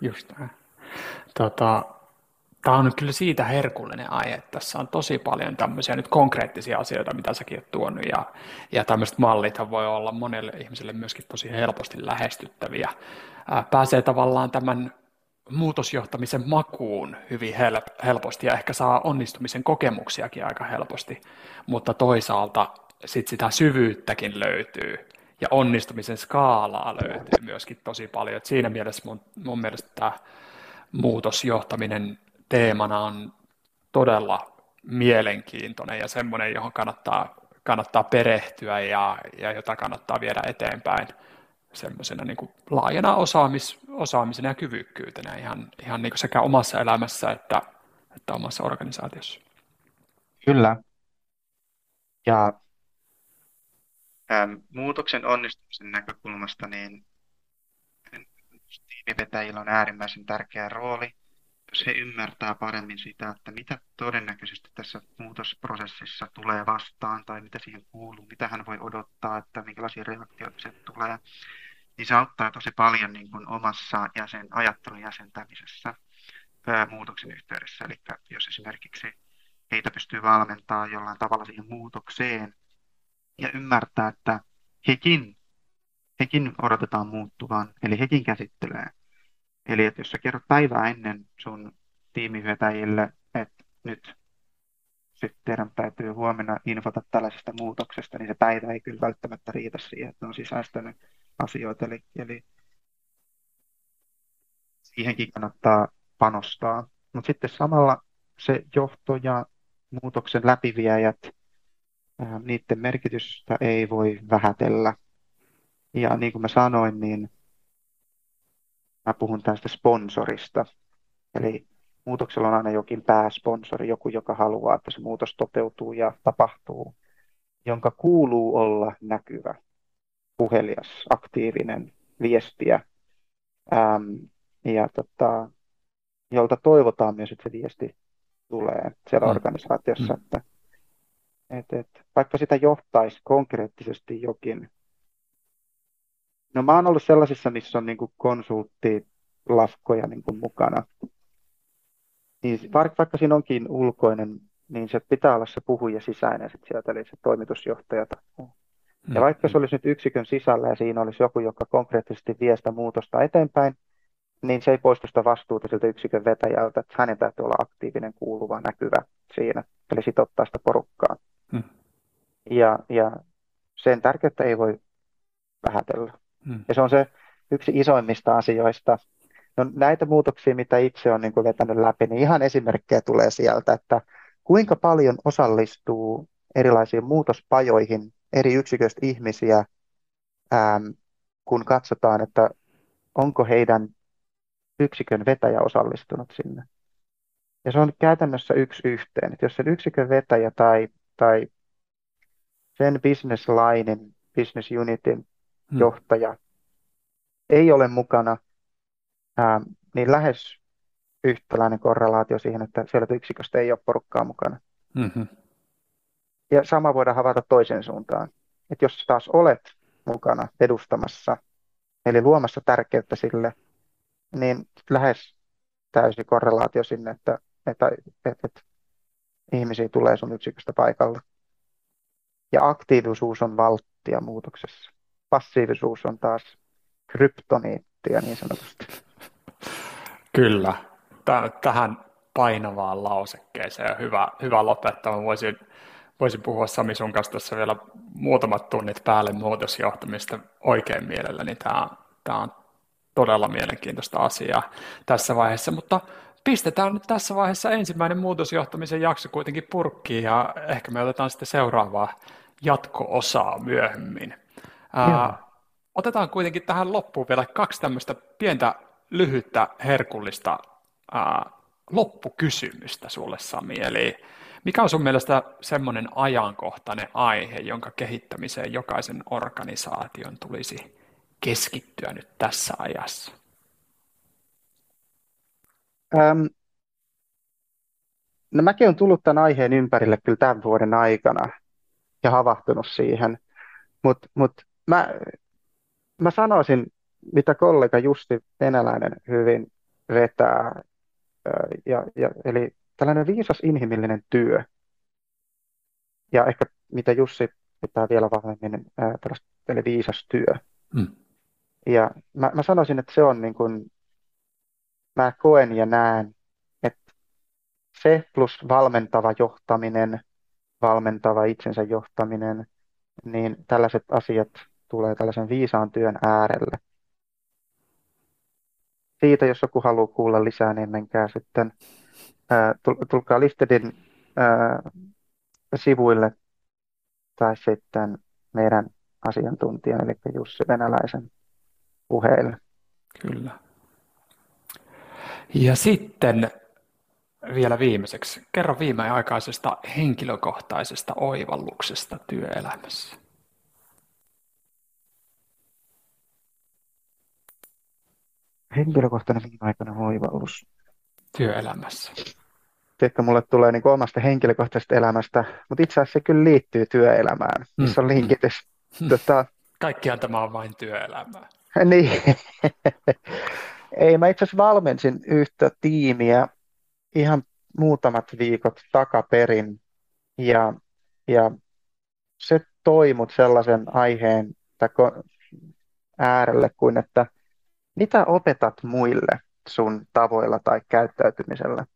Just näin. Tota, Tämä on nyt kyllä siitä herkullinen aihe, että tässä on tosi paljon tämmöisiä nyt konkreettisia asioita, mitä säkin olet tuonut, ja, ja tämmöiset mallithan voi olla monelle ihmiselle myöskin tosi helposti lähestyttäviä. Ää, pääsee tavallaan tämän muutosjohtamisen makuun hyvin help- helposti ja ehkä saa onnistumisen kokemuksiakin aika helposti, mutta toisaalta sit sitä syvyyttäkin löytyy ja onnistumisen skaalaa löytyy myöskin tosi paljon. Et siinä mielessä mun, mun mielestä tämä muutosjohtaminen teemana on todella mielenkiintoinen ja semmoinen, johon kannattaa, kannattaa perehtyä ja, ja jota kannattaa viedä eteenpäin semmoisena niin kuin laajana osaamis, osaamisena ja kyvykkyytenä ihan, ihan niin kuin sekä omassa elämässä että, että omassa organisaatiossa. Kyllä. Ja ähm, muutoksen onnistumisen näkökulmasta niin tiimivetäjillä on äärimmäisen tärkeä rooli – se ymmärtää paremmin sitä, että mitä todennäköisesti tässä muutosprosessissa tulee vastaan tai mitä siihen kuuluu, mitä hän voi odottaa, että minkälaisia reaktioita se tulee, niin se auttaa tosi paljon niin kuin omassa jäsen, ajattelun jäsentämisessä ää, muutoksen yhteydessä. Eli jos esimerkiksi heitä pystyy valmentaa jollain tavalla siihen muutokseen ja ymmärtää, että hekin, hekin odotetaan muuttuvan, eli hekin käsittelee Eli että jos sä kerrot päivää ennen sun tiimivetäjille, että nyt sitten teidän täytyy huomenna infota tällaisesta muutoksesta, niin se päivä ei kyllä välttämättä riitä siihen, että on sisäistänyt asioita. Eli, eli siihenkin kannattaa panostaa. Mutta sitten samalla se johto ja muutoksen läpiviejät, niiden merkitystä ei voi vähätellä. Ja niin kuin mä sanoin, niin mä puhun tästä sponsorista. Eli muutoksella on aina jokin pääsponsori, joku, joka haluaa, että se muutos toteutuu ja tapahtuu, jonka kuuluu olla näkyvä, puhelias, aktiivinen, viestiä, äm, ja tota, jolta toivotaan myös, että se viesti tulee siellä mm. organisaatiossa, mm. että et, et, vaikka sitä johtaisi konkreettisesti jokin No mä oon ollut sellaisissa, missä on niin konsulttilafkoja niin kuin mukana. Niin vaikka, vaikka siinä onkin ulkoinen, niin se pitää olla se puhuja sisäinen sit sieltä, eli se toimitusjohtaja. Ja vaikka se olisi nyt yksikön sisällä ja siinä olisi joku, joka konkreettisesti vie sitä muutosta eteenpäin, niin se ei poistu sitä vastuuta siltä yksikön vetäjältä, että hänen täytyy olla aktiivinen, kuuluva, näkyvä siinä, eli sitouttaa sitä porukkaa. Hmm. Ja, ja sen tärkeyttä ei voi vähätellä. Hmm. Ja se on se yksi isoimmista asioista. No, näitä muutoksia, mitä itse olen niin kuin vetänyt läpi, niin ihan esimerkkejä tulee sieltä, että kuinka paljon osallistuu erilaisiin muutospajoihin eri yksiköistä ihmisiä, ähm, kun katsotaan, että onko heidän yksikön vetäjä osallistunut sinne. Ja se on käytännössä yksi yhteen. Että jos sen yksikön vetäjä tai, tai sen business linein, business unitin hmm. johtaja ei ole mukana, ää, niin lähes yhtäläinen korrelaatio siihen, että sieltä yksiköstä ei ole porukkaa mukana. Mm-hmm. Ja sama voidaan havaita toisen suuntaan. Että jos taas olet mukana edustamassa, eli luomassa tärkeyttä sille, niin lähes täysi korrelaatio sinne, että, että, että, että ihmisiä tulee sun yksiköstä paikalle. Ja aktiivisuus on valttia muutoksessa. Passiivisuus on taas kryptoniittia niin sanotusti. Kyllä. Tähän painavaan lausekkeeseen hyvä, hyvä lopettaa. Voisin, voisin puhua Sami sun kanssa tässä vielä muutamat tunnit päälle muutosjohtamista oikein mielelläni. Tämä, tämä on todella mielenkiintoista asiaa tässä vaiheessa, mutta pistetään nyt tässä vaiheessa ensimmäinen muutosjohtamisen jakso kuitenkin purkkiin ja ehkä me otetaan sitten seuraavaa jatko-osaa myöhemmin. Ää, otetaan kuitenkin tähän loppuun vielä kaksi tämmöistä pientä lyhyttä herkullista ää, loppukysymystä sulle Sami, eli mikä on sun mielestä semmoinen ajankohtainen aihe, jonka kehittämiseen jokaisen organisaation tulisi keskittyä nyt tässä ajassa? Ähm, no mäkin olen tullut tämän aiheen ympärille kyllä tämän vuoden aikana ja havahtunut siihen, mutta mut mä, mä sanoisin, mitä kollega Justi Venäläinen hyvin vetää, ja, ja, eli tällainen viisas inhimillinen työ, ja ehkä mitä Jussi pitää vielä vahvemmin, eli viisas työ. Mm. Ja mä, mä sanoisin, että se on niin kuin, mä koen ja näen, että se plus valmentava johtaminen, valmentava itsensä johtaminen, niin tällaiset asiat tulee tällaisen viisaan työn äärelle. Siitä, jos joku haluaa kuulla lisää, niin menkää sitten, ää, tulkaa Liftedin ää, sivuille tai sitten meidän asiantuntijan, eli Jussi Venäläisen puheille. Kyllä. Ja sitten vielä viimeiseksi, kerro viimeaikaisesta henkilökohtaisesta oivalluksesta työelämässä. Henkilökohtainen viimeaikainen oivallus. Työelämässä. Tiedätkö, mulle tulee niin omasta henkilökohtaisesta elämästä, mutta itse asiassa se kyllä liittyy työelämään, missä on mm. linkitys. Mm. Tota... Kaikkiaan tämä on vain työelämää. Niin. Ei, mä itse asiassa valmensin yhtä tiimiä ihan muutamat viikot takaperin ja, ja se toi mut sellaisen aiheen äärelle kuin, että mitä opetat muille sun tavoilla tai käyttäytymisellä.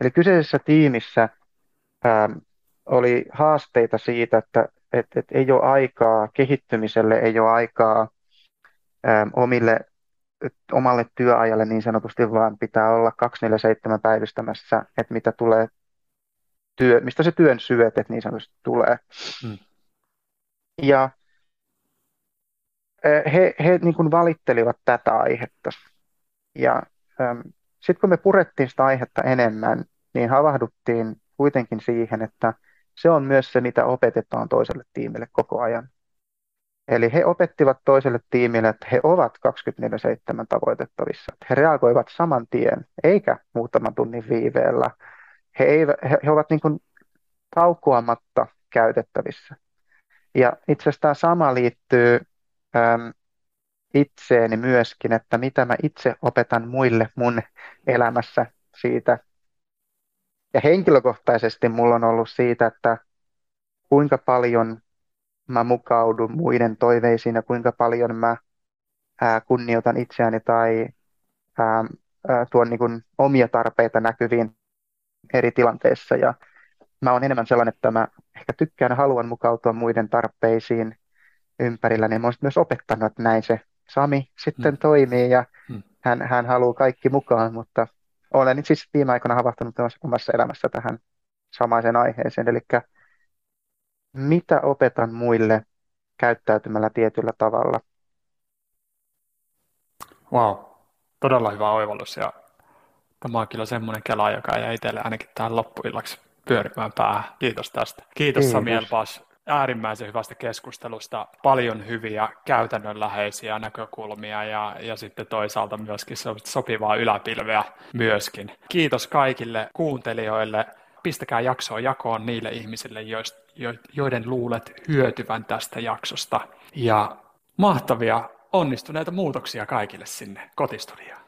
Eli kyseisessä tiimissä ää, oli haasteita siitä, että et, et ei ole aikaa kehittymiselle, ei ole aikaa ää, omille, omalle työajalle niin sanotusti, vaan pitää olla 247 päivystämässä, että mitä tulee työ, mistä se työn syötet niin sanotusti tulee. Hmm. Ja he, he niin kuin valittelivat tätä aihetta. Ja sitten kun me purettiin sitä aihetta enemmän, niin havahduttiin kuitenkin siihen, että se on myös se, mitä opetetaan toiselle tiimille koko ajan. Eli he opettivat toiselle tiimille, että he ovat 24-7 tavoitettavissa. He reagoivat saman tien, eikä muutaman tunnin viiveellä. He, eivät, he, he ovat niin kuin taukoamatta käytettävissä. Ja itse asiassa tämä sama liittyy itseeni myöskin, että mitä mä itse opetan muille mun elämässä siitä. Ja henkilökohtaisesti mulla on ollut siitä, että kuinka paljon mä mukaudun muiden toiveisiin ja kuinka paljon mä ää, kunnioitan itseäni tai ää, ää, tuon niin kuin omia tarpeita näkyviin eri tilanteissa. Ja mä oon enemmän sellainen, että mä ehkä tykkään ja haluan mukautua muiden tarpeisiin ympärillä, niin mä myös opettanut, että näin se Sami sitten hmm. toimii ja hmm. hän, hän haluaa kaikki mukaan, mutta olen nyt siis viime aikoina havahtunut omassa elämässä tähän samaiseen aiheeseen, eli mitä opetan muille käyttäytymällä tietyllä tavalla. Wow, todella hyvä oivallus ja tämä on kyllä semmoinen kela, joka jäi itselle ainakin tähän loppuillaksi pyörimään päähän. Kiitos tästä. Kiitos, Kiitos. Sami Elpas äärimmäisen hyvästä keskustelusta. Paljon hyviä käytännönläheisiä näkökulmia ja, ja sitten toisaalta myöskin sopivaa yläpilveä myöskin. Kiitos kaikille kuuntelijoille. Pistäkää jaksoa jakoon niille ihmisille, joiden luulet hyötyvän tästä jaksosta. Ja mahtavia onnistuneita muutoksia kaikille sinne kotistudioon.